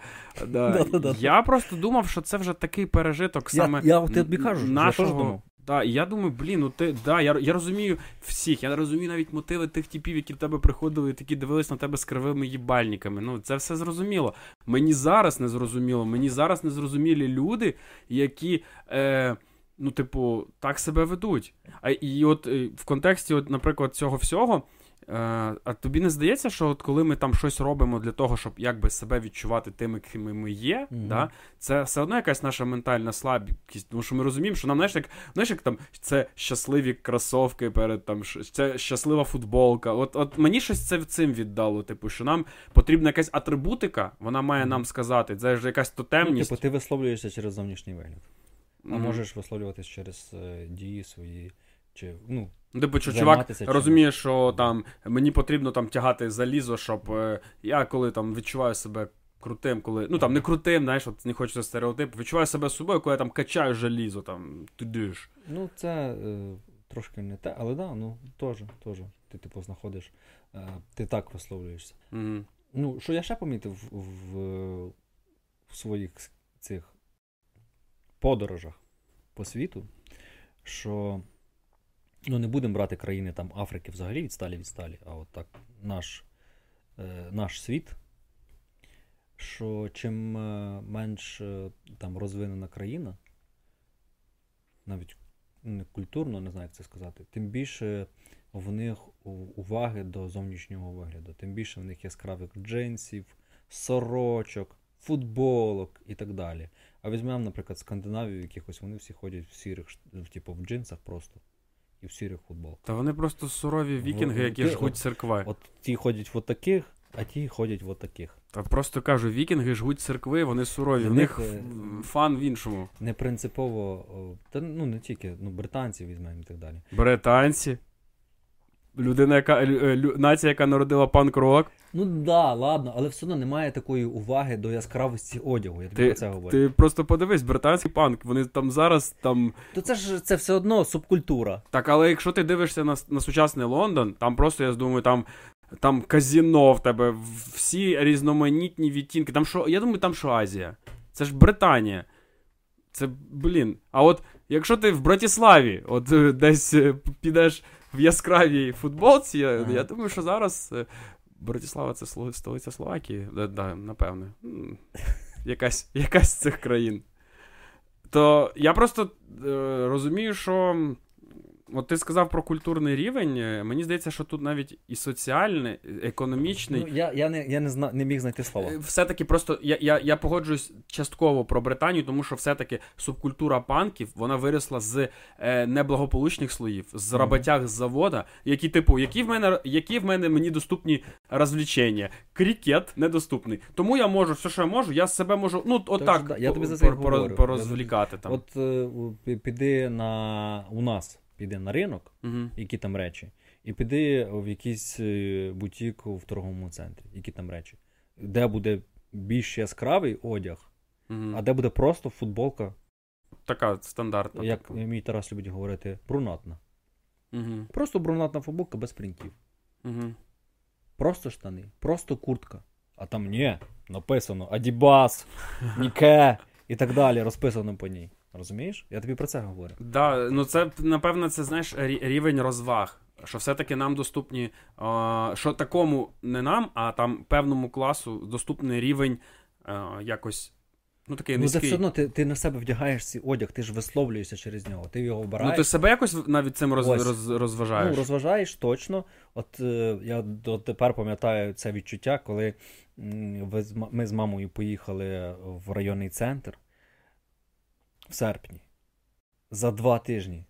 да, я просто думав, що це вже такий пережиток саме. Я, тобі кажу, я теж нашого... Да, і я думаю, блін, ну ти да, я, я розумію всіх, я розумію навіть мотиви тих типів, які до тебе приходили, і такі дивились на тебе з кривими їбальниками. Ну, це все зрозуміло. Мені зараз не зрозуміло. Мені зараз не зрозумілі люди, які. Е, Ну, типу, так себе ведуть. А і от е, в контексті, от, наприклад, цього всього, а тобі не здається, що от коли ми там щось робимо для того, щоб якби себе відчувати тими, ким ми є, Мгм. да, це все одно якась наша ментальна слабкість, тому що ми розуміємо, що нам знаєш, як знаєш, як там це щасливі кросовки перед там це щаслива футболка. От, от мені щось це цим віддало. Типу, що нам потрібна якась атрибутика, вона має нам сказати. Це ж якась Ну, тотемність. типу, ти висловлюєшся через зовнішній вигляд. А Мгм. можеш висловлюватись через е, дії свої. Чи, ну, Ну, Типу, що чувак розуміє, що там мені потрібно там тягати залізо, щоб е, я коли там відчуваю себе крутим, коли. Ну там не крутим, знаєш, от не хочеться стереотип, відчуваю себе собою, коли я там качаю желізо, там туди ж. ну це е, трошки не те, але да, ну теж, теж. Ти типу знаходиш. Е, ти так висловлюєшся. Угу. Ну, що я ще помітив в, в, в своїх цих подорожах по світу, що ну, не будемо брати країни там Африки взагалі відсталі відсталі, а от так наш, е, наш світ. що чим е, менш е, там розвинена країна, навіть культурно, не знаю, як це сказати, тим більше в них уваги до зовнішнього вигляду, тим більше в них яскравих джинсів, сорочок, футболок і так далі. А візьмемо, наприклад, Скандинавію, якихось вони всі ходять в сірих, типу, в джинсах просто і в сірих футболках. Та вони просто сурові вікінги, які ти- жгуть церкви. От ті ходять в отаких, а ті ходять в отаких. Та просто кажу, вікінги жгуть церкви, вони сурові. Для В них е, фан в іншому. Не принципово, та ну не тільки, ну британці візьмемо і так далі. Британці. Людина, яка лю- е, нація, яка народила панк-рок. Ну да, ладно, але все одно немає такої уваги до яскравості одягу. Я тобі Ти, про це говорю. ти просто подивись, британський панк. Вони там зараз там. То це ж це все одно субкультура. Так, але якщо ти дивишся на, на сучасний Лондон, там просто, я думаю, там. Там казіно в тебе, всі різноманітні відтінки. Там що, я думаю, там що Азія. Це ж Британія. Це, блін. А от якщо ти в Братіславі, от е, десь е, підеш в яскравій футболці, я, Ага. я думаю, що зараз Братислава Братіслава це столиця Словакії. Да, да, напевне. Якась, якась з цих країн. То я просто е, розумію, що. От ти сказав про культурний рівень. е, Мені здається, що тут навіть і соціальний, і економічний. Ну, я я, не, я не, зна, не міг знайти слова. Е, Все-таки просто я, я, я погоджуюсь частково про Британію, тому що все-таки субкультура панків вона виросла з е, неблагополучних слоїв, з Мгм. роботяг з завода, які, типу, які в мене які в мене мені доступні розвлічення. Крікет недоступний. Тому я можу, все, що я можу, я себе можу. Ну, отак говорю. порозвлікати там. От е, піди на у нас, піди на ринок, Угу. які там речі, і піди в якийсь е, бутік в торговому центрі, які там речі, де буде більш яскравий одяг, Угу. а де буде просто футболка, Така стандартна. як типу. мій Тарас любить говорити, брунатна. Угу. Просто брунатна футболка без принтів. Угу. Просто штани, просто куртка. А там ні, написано Адібас, Ніке і так далі, розписано по ній. Розумієш? Я тобі про це говорю. Да, ну це напевно, це знаєш рівень розваг. Що все-таки нам доступні, що такому не нам, а там певному класу доступний рівень якось. Ну такий Ну, це все одно ти, ти на себе вдягаєш цей одяг, ти ж висловлюєшся через нього, ти його вбираєш. ну ти себе якось навіть цим роз, роз, розважаєш. Ну, розважаєш точно. От е, я дотепер пам'ятаю це відчуття, коли ми з мамою поїхали в районний центр в серпні. За два тижні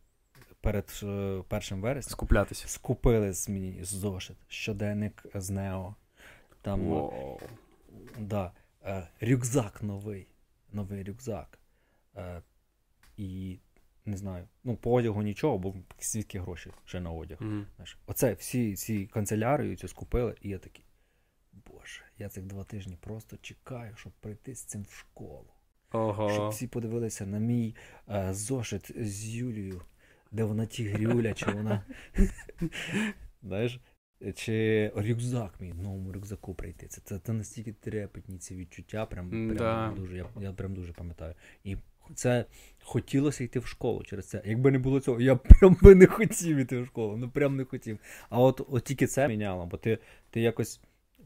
перед е, першим вереснем Скуплятися. скупили з мені зошит, щоденник з Нео. Там Воу. да, е, рюкзак новий. Новий рюкзак. Е, і не знаю, ну, по одягу нічого, бо свідки гроші ще на одяг. Знаєш, оце всі ці канцелярію цю скупили, і я такий. Боже, я цих два тижні просто чекаю, щоб прийти з цим в школу. Щоб всі подивилися на мій е, зошит з Юлією, де вона тігрюля, чи вона. Знаєш, чи рюкзак мій, новому рюкзаку прийти. Це, це, це настільки трепетні ці відчуття, прям, прям Да. дуже, я, я прям дуже пам'ятаю. І це хотілося йти в школу через це. Якби не було цього, я прям би не хотів йти в школу. Ну прям не хотів. А от, от тільки це міняло, бо ти, ти якось.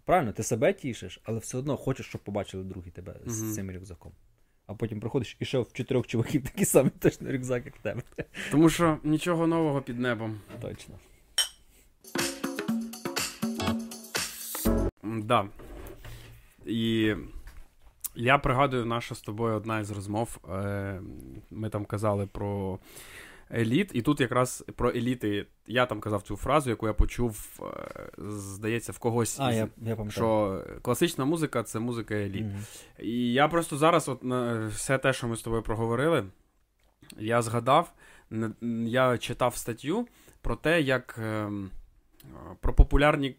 Правильно, ти себе тішиш, але все одно хочеш, щоб побачили другі тебе з цим рюкзаком. А потім приходиш і ще в чотирьох чуваків такий самий точно рюкзак, як в тебе. Тому що нічого нового під небом. Точно. Да. І я пригадую наша з тобою одна із розмов. Е, Ми там казали про еліт, і тут якраз про еліти. Я там казав цю фразу, яку я почув, е, здається, в когось. А, із- я, я. Що класична музика це музика еліт. Мгм. І я просто зараз, от на все те, що ми з тобою проговорили, я згадав, я читав статтю про те, як. Про популярні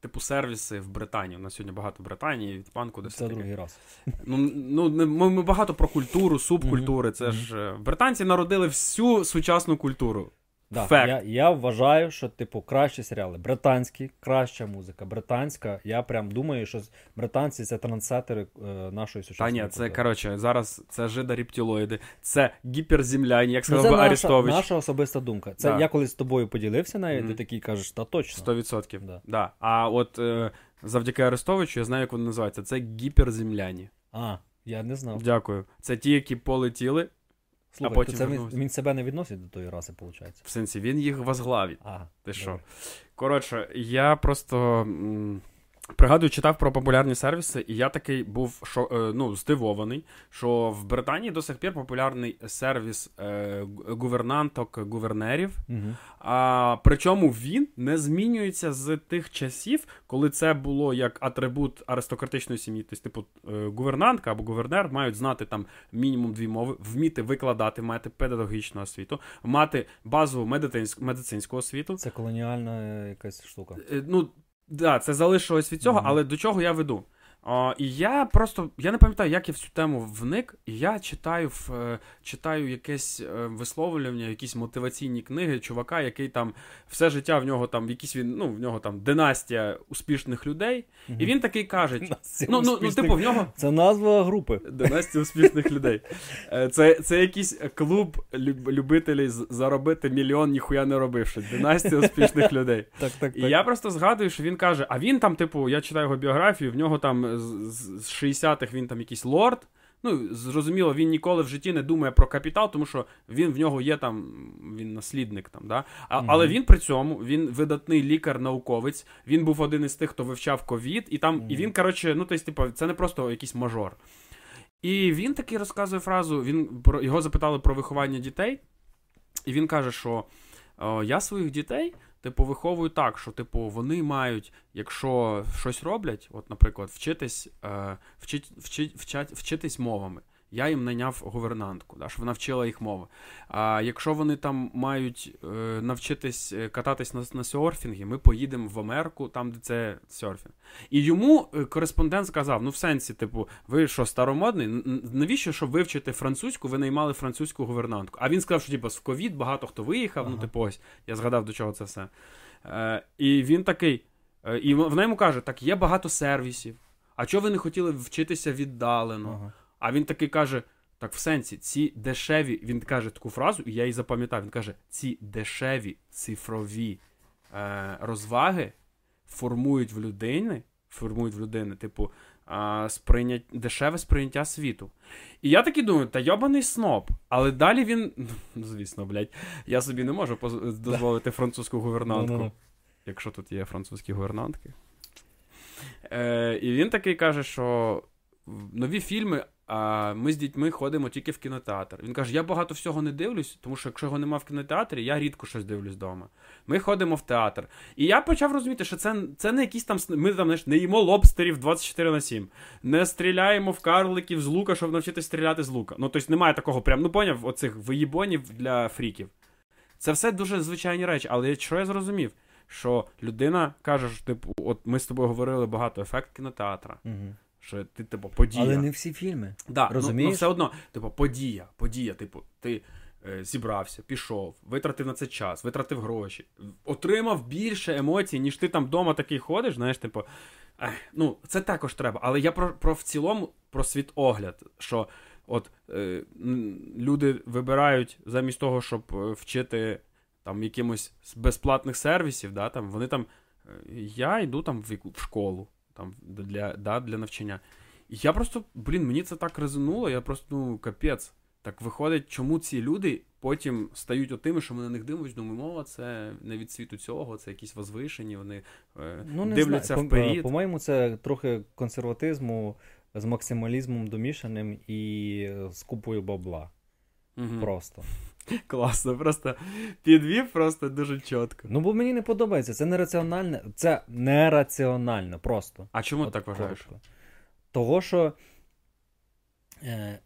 типу сервіси в Британії. У нас сьогодні багато Британії, від панку де Це другий раз. Ну, ну ми, ми багато про культуру, субкультури. Це ж е, британці народили всю сучасну культуру. Да, Факт. я, я вважаю, що, типу, кращі серіали. Британські, краща музика. Британська. Я прям думаю, що британці це трансетери е, нашої Та сучасної ні, це коротше, зараз це жида-рептилоїди, це гіперземляні, як Ну, сказав це би наша, Арестович. наша особиста думка. Це Да. я колись з тобою поділився навіть, Мгм. ти такий кажеш, та точно. 100%. Да. Да. А от е, завдяки Арестовичу я знаю, як вони називаються. Це гіперземляні. А, я не знав. Дякую. Це ті, які полетіли, Слухай, потім то це він, він себе не відносить до тої раси, виходить. в сенсі, він їх возглавить. А, Ти що? Коротше, я просто м, пригадую, читав про популярні сервіси, і я такий був шо, е, ну, здивований, що в Британії до сих пір популярний сервіс е, гувернанток гувернерів. Мгм. А, причому він не змінюється з тих часів, коли це було як атрибут аристократичної сім'ї. Тобто, типу, е, гувернантка або гувернер мають знати там мінімум дві мови, вміти викладати, мати педагогічну освіту, мати базову медицинську, медицинську освіту. Це колоніальна е, якась штука. Е, Ну, да, це залишилось від цього, Мгм. але до чого я веду? А, і я просто я не пам'ятаю, як я в цю тему вник, і я читаю в, е, читаю якесь е, висловлювання, якісь мотиваційні книги чувака, який там все життя в нього там якісь він, ну, в нього там династія успішних людей. Мгм. І він такий каже: ну, ну, ну, типу, в нього Це назва групи. Династія успішних людей. Е, Це, це якийсь клуб люб- любителів заробити мільйон, ніхуя не робивши. Династія успішних людей. Так, так, І я просто згадую, що він каже: а він там, типу, я читаю його біографію, в нього там з, з- з 60-х він там якийсь лорд. Ну, зрозуміло, він ніколи в житті не думає про капітал, тому що він в нього є там, він наслідник там, да? А, Мгм. Але він при цьому він видатний лікар-науковець, він був один із тих, хто вивчав ковід, і там, і він, коротше, ну, тобто, типу, це не просто якийсь мажор. І він таки розказує фразу: він його запитали про виховання дітей, і він каже, що я своїх дітей, типу, виховую так, що, типу, вони мають, якщо щось роблять, от, наприклад, вчитись, е, вчить, вчить, вчать, вчитись мовами. Я їм найняв гувернантку, да, щоб вона вчила їх мови. А якщо вони там мають е, навчитись е, кататись на, на серфінгі, ми поїдемо в Америку, там, де це серфінг. І йому е, кореспондент сказав: ну, в сенсі, типу, ви що, старомодний? Навіщо, щоб вивчити французьку, ви наймали французьку гувернантку? А він сказав, що типу, в ковід багато хто виїхав. Ну, типу, ось, я згадав, до чого це все. Е, і він такий. е, і вона йому каже: так, є багато сервісів. А чого ви не хотіли вчитися віддалено? Ага. А він такий каже: так, в сенсі, ці дешеві, він каже таку фразу, і я її запам'ятав. Він каже: ці дешеві цифрові е, розваги формують в людини, формують в людини, типу, е, сприйнять, дешеве сприйняття світу. І я такий думаю, та йобаний сноб. Але далі він, ну, звісно, блядь, я собі не можу дозволити французьку гувернантку. Якщо тут є французькі гувернантки. Е, і він такий каже, що нові фільми, а ми з дітьми ходимо тільки в кінотеатр. Він каже: я багато всього не дивлюсь, тому що якщо його нема в кінотеатрі, я рідко щось дивлюсь вдома. Ми ходимо в театр. І я почав розуміти, що це, це не якісь там. Ми там знаєш, не їмо лобстерів 24 на 7, не стріляємо в карликів з лука, щоб навчитися стріляти з лука. Ну, тобто немає такого, прям, ну поняв, оцих виїбонів для фріків. Це все дуже звичайні речі, але що я зрозумів? Що людина каже, що типу, от ми з тобою говорили багато ефект кінотеатра. Мгм. Що ти, типу, подія. Але не всі фільми. Да, Розумієш? Ну, ну все одно, типу, подія, подія, типу, ти е, зібрався, пішов, витратив на це час, витратив гроші, отримав більше емоцій, ніж ти там вдома такий ходиш, знаєш, типу. Ех, ну, це також треба. Але я про, про в цілому про світогляд, що от е, люди вибирають замість того, щоб е, вчити там якимось безплатних сервісів, да, там, вони там. е, Я йду там в школу там, для, да, для навчання. І я просто, блін, мені це так резонуло, я просто, ну, капець. Так виходить, чому ці люди потім стають отими, що ми на них дивимося, думаю, мова, це не від світу цього, це якісь возвишені, вони е, Ну, не дивляться знаю. вперед. По- По-моєму, це трохи консерватизму з максималізмом домішаним і з купою бабла. Мгм. Просто. Класно, просто підвів просто дуже чітко. Ну, бо мені не подобається. Це нераціональне. Це нераціонально просто. А чому От так вважаєш? коротко. Того, що. Е,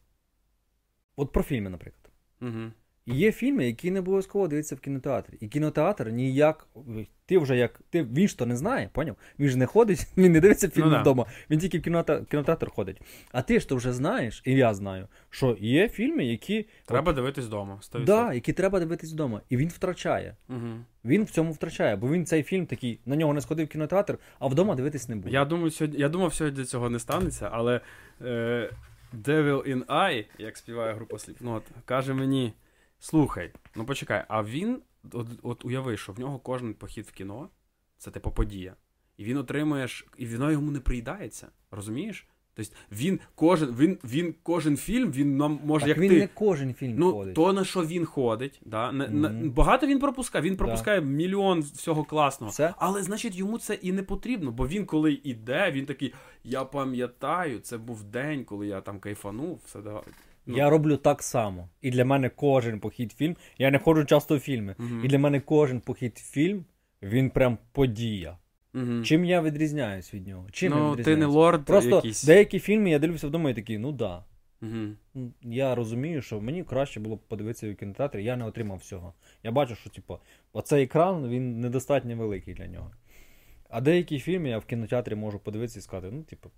от про фільми, наприклад. Угу. Є фільми, які не обов'язково дивляться в кінотеатрі. І кінотеатр ніяк. Ти вже як. Ти, Він ж то не знає, поняв? Він ж не ходить, він не дивиться фільм Ну да. вдома, він тільки в кінотеатр, кінотеатр ходить. А ти ж то вже знаєш, і я знаю, що є фільми, які. Треба дивитись вдома. 100%. Да, які треба дивитись вдома. І він втрачає. Угу. Він в цьому втрачає, бо він цей фільм такий, на нього не сходив в кінотеатр, а вдома дивитись не буде. Я думаю, сьогодні, я думав, сьогодні цього не станеться, але е, Devil in Eye, як співає група Slipknot, каже мені: слухай, ну почекай, а він, от, от уяви, що в нього кожен похід в кіно це типу подія. І він отримує, і воно йому не приїдається. Розумієш? Тобто він кожен, він, він кожен фільм, він нам може так як він ти. не кожен фільм Ну, ходить. то на що він ходить, да? на, на, багато він пропускає. Він Да. пропускає мільйон всього класного. Все. Але значить йому це і не потрібно, бо він коли йде, він такий: я пам'ятаю, це був день, коли я там кайфанув, все да. Ну. Я роблю так само. І для мене кожен похід фільм. Я не ходжу часто в фільми. Мгм. І для мене кожен похід фільм, він прям подія. Мгм. Чим я відрізняюсь від нього? Чим я ну, ти не лорд Просто якийсь. деякі фільми я дивлюся вдома і такий, ну да. Ну, Я розумію, що мені краще було б подивитися в кінотеатрі, я не отримав всього. Я бачу, що типу, оцей екран він недостатньо великий для нього. А деякі фільми я в кінотеатрі можу подивитися і сказати, ну, типу,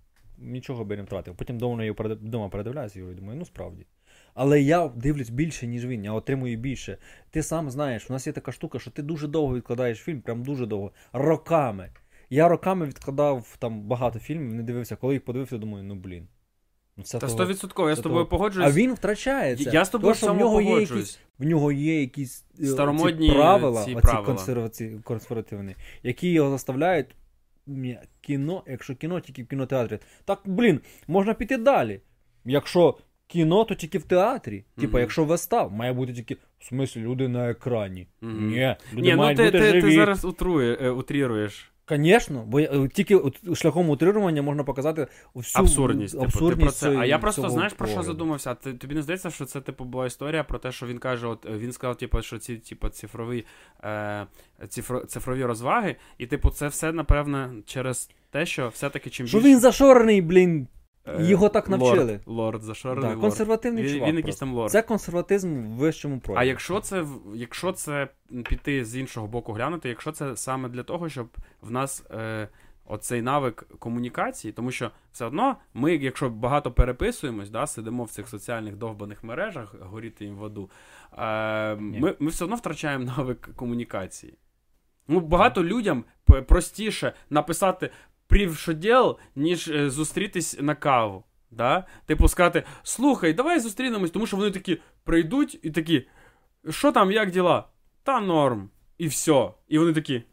нічого би не втратив. Потім вдома я вдома передивляюся його і думаю, ну справді. Але я дивлюсь більше, ніж він, я отримую більше. Ти сам знаєш, у нас є така штука, що ти дуже довго відкладаєш фільм, прям дуже довго, роками. Я роками відкладав там багато фільмів, не дивився, коли їх подивився, думаю, ну блін. Ну, це Та того- 100% я з тобою того. погоджуюсь. А він втрачає це. Я з тобою Тому в нього є якісь, в нього є якісь е, Старомодні ці правила, ці правила. консерваці- консервативні, які його заставляють. Кіно, якщо кіно тільки в кінотеатрі, так блін, можна піти далі. Якщо кіно, то тільки в театрі. Типа, Мгм. якщо вистав, має бути тільки в смислі люди на екрані. Мгм. Ні, люди Ні, ну ти, бути ти, живі. ти зараз утрує, е, утріруєш. Звісно, бо е, тільки шляхом утрирування можна показати всю Абсурдність. Типу, ти про це. А я просто цього знаєш про що задумався? Ти, тобі не здається, що це типу була історія про те, що він каже: от е, він сказав, типу, що ці типу, цифрові, е, цифро, цифрові розваги, і типу, це все напевне через те, що все-таки чим Що він зашорений, блін, його так навчили. Лорд, лорд зашорений Да, лорд. консервативний Він, чувак. він якийсь там лорд. Це консерватизм в вищому прояві. А якщо це якщо це піти з іншого боку глянути, якщо це саме для того, щоб в нас е, оцей навик комунікації, тому що все одно ми, якщо багато переписуємось, да, сидимо в цих соціальних довбаних мережах, горіти їм в аду, е, ми, ми все одно втрачаємо навик комунікації. Ну, багато людям простіше написати діл, ніж е, зустрітись на каву. Да? Типу сказати, слухай, давай зустрінемось, тому що вони такі прийдуть і такі, що там, як діла? Та норм. І все. І вони такі.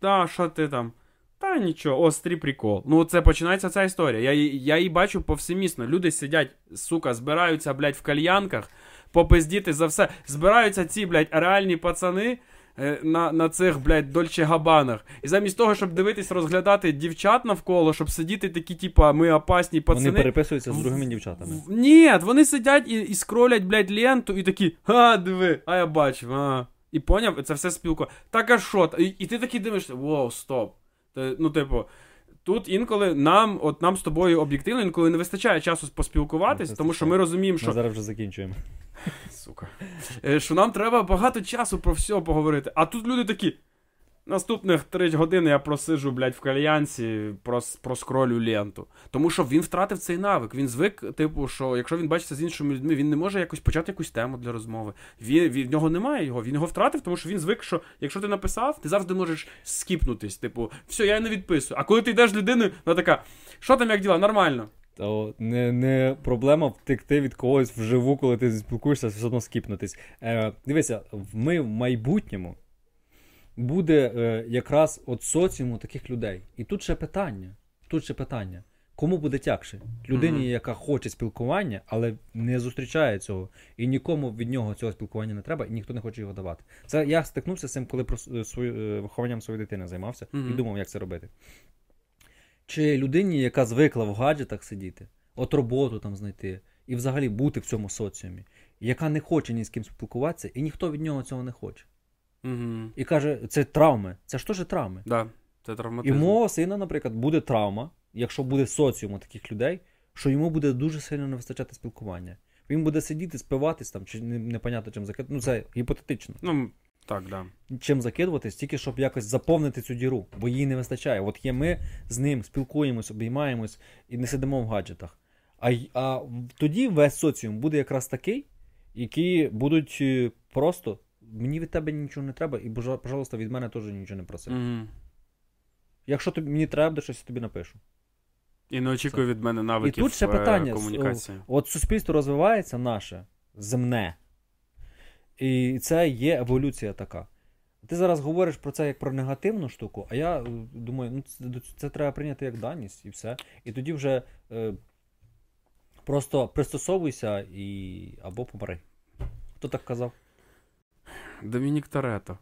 Та, що ти там? Та нічого, острий прикол. Ну, це починається ця історія. Я, я її бачу повсемісно. Люди сидять, сука, збираються, блядь, в кальянках, попиздіти за все. Збираються ці, блядь, реальні пацани. Е, На, на цих, блядь, дольче габанах. І замість того, щоб дивитись, розглядати дівчат навколо, щоб сидіти такі, типа, ми опасні пацани. Вони переписуються з другими дівчатами. Ні, вони сидять і, і скролять, блядь, ленту, і такі, а, диви, а я бачив, а. І поняв, це все спілкування. Так а що? І, і ти такий дивишся, воу, стоп. Ти, ну, типу, тут інколи нам, от нам з тобою об'єктивно, інколи не вистачає часу поспілкуватись, тому що ми розуміємо, що Ми зараз вже закінчуємо. Сука. Е, Що нам треба багато часу про все поговорити. А тут люди такі. Наступних 3 години я просиджу, блядь, в кальянці, прос, проскролю ленту. Тому що він втратив цей навик. Він звик, типу, що якщо він бачиться з іншими людьми, він не може якось почати якусь тему для розмови. Він, він, в нього немає його. Він його втратив, тому що він звик, що якщо ти написав, ти завжди можеш скіпнутись. Типу, все, я не відписую. А коли ти йдеш з людиною, вона така, що там як діла? Нормально. То не, не проблема втекти від когось вживу, коли ти спілкуєшся, все одно скіпнутись. Е, дивися, ми в майбутньому буде е, якраз от соціуму таких людей. І тут ще питання. Тут ще питання. Кому буде тягше? Людині, Мгм. яка хоче спілкування, але не зустрічає цього, і нікому від нього цього спілкування не треба, і ніхто не хоче його давати. Це я стикнувся з цим, коли про свою, е, вихованням своєї дитини займався і думав, як це робити. Чи людині, яка звикла в гаджетах сидіти, от роботу там знайти, і взагалі бути в цьому соціумі, яка не хоче ні з ким спілкуватися, і ніхто від нього цього не хоче. Угу. І каже, це травми. Це ж теж травми. Да, це І мого сина, наприклад, буде травма, якщо буде соціум таких людей, що йому буде дуже сильно не вистачати спілкування. Він буде сидіти, спиватись там, чи не- непонятно чим закидувати. Ну, це гіпотетично. Ну, так, да. Чим закидуватись, тільки щоб якось заповнити цю діру, бо її не вистачає. От є ми з ним спілкуємось, обіймаємось і не сидимо в гаджетах. А, а тоді весь соціум буде якраз такий, які будуть е, просто. Мені від тебе нічого не треба, і, пожалуйста, від мене теж нічого не проси. Угу. Якщо тобі мені треба, буде щось я тобі напишу. І не очікуй від мене навиків І тут ще е, питання. комунікації. От суспільство розвивається наше, земне. І це є еволюція така. Ти зараз говориш про це як про негативну штуку, а я е, думаю, ну це, це треба прийняти як даність і все. І тоді вже е, просто пристосовуйся і або помри. Хто так казав? Домінік Торетто.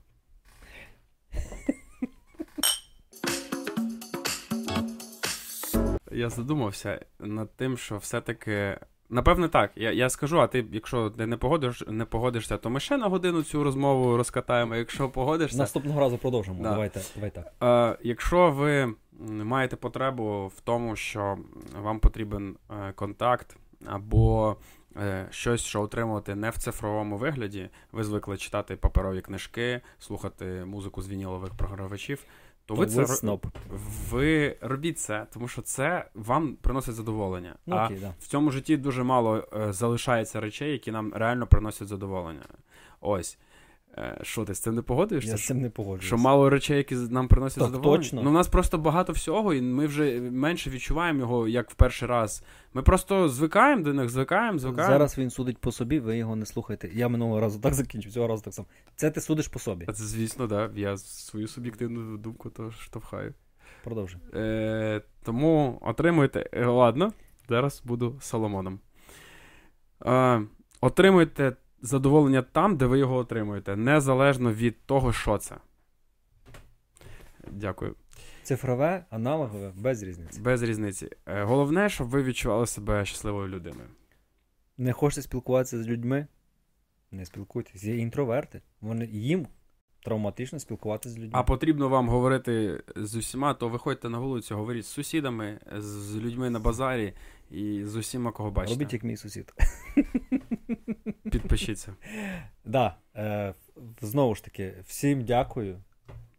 Я задумався над тим, що все-таки. Напевне, так. Я, я скажу, а ти, якщо ти не погодиш, не погодишся, то ми ще на годину цю розмову розкатаємо. Якщо погодишся, Наступного разу продовжимо. Да. Давайте, давай так. Е, якщо ви маєте потребу в тому, що вам потрібен е, контакт або щось, що отримувати не в цифровому вигляді, ви звикли читати паперові книжки, слухати музику з вінілових програвачів, то ви То це ви це сноп. ви робіть це, тому що це вам приносить задоволення. Ну, а окей, да. в цьому житті дуже мало е, залишається речей, які нам реально приносять задоволення. Ось. Е, що ти з цим не погодишся? Я з цим не погоджуюся. Що мало речей, які нам приносять Так, задоволення? точно. Ну, у нас просто багато всього, і ми вже менше відчуваємо його, як в перший раз. Ми просто звикаємо до них, звикаємо, звикаємо. Зараз він судить по собі, ви його не слухайте. Я минулого разу так закінчив, цього разу так само. Це ти судиш по собі. Це, звісно, да. Я свою суб'єктивну думку то штовхаю. Продовжуй. Е, тому отримуйте. е, Ладно, зараз буду Соломоном. Е, отримуйте задоволення там, де ви його отримуєте, незалежно від того, що це. Дякую. Цифрове, аналогове, без різниці. Без різниці. Е, Головне, щоб ви відчували себе щасливою людиною. Не хочете спілкуватися з людьми? Не спілкуйтесь. Є інтроверти. Вони їм травматично спілкуватися з людьми. А потрібно вам говорити з усіма, то виходьте на вулицю, говоріть з сусідами, з людьми на базарі і з усіма, кого бачите. Робіть як мій сусід. Підпишіться. Да, е, знову ж таки, всім дякую,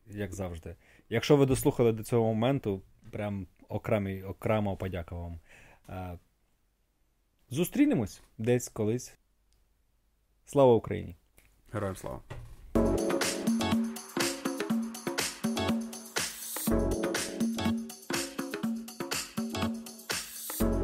як завжди. Якщо ви дослухали до цього моменту, прям окремий, окремо подяка вам. Е, зустрінемось десь колись. Слава Україні! Героям слава.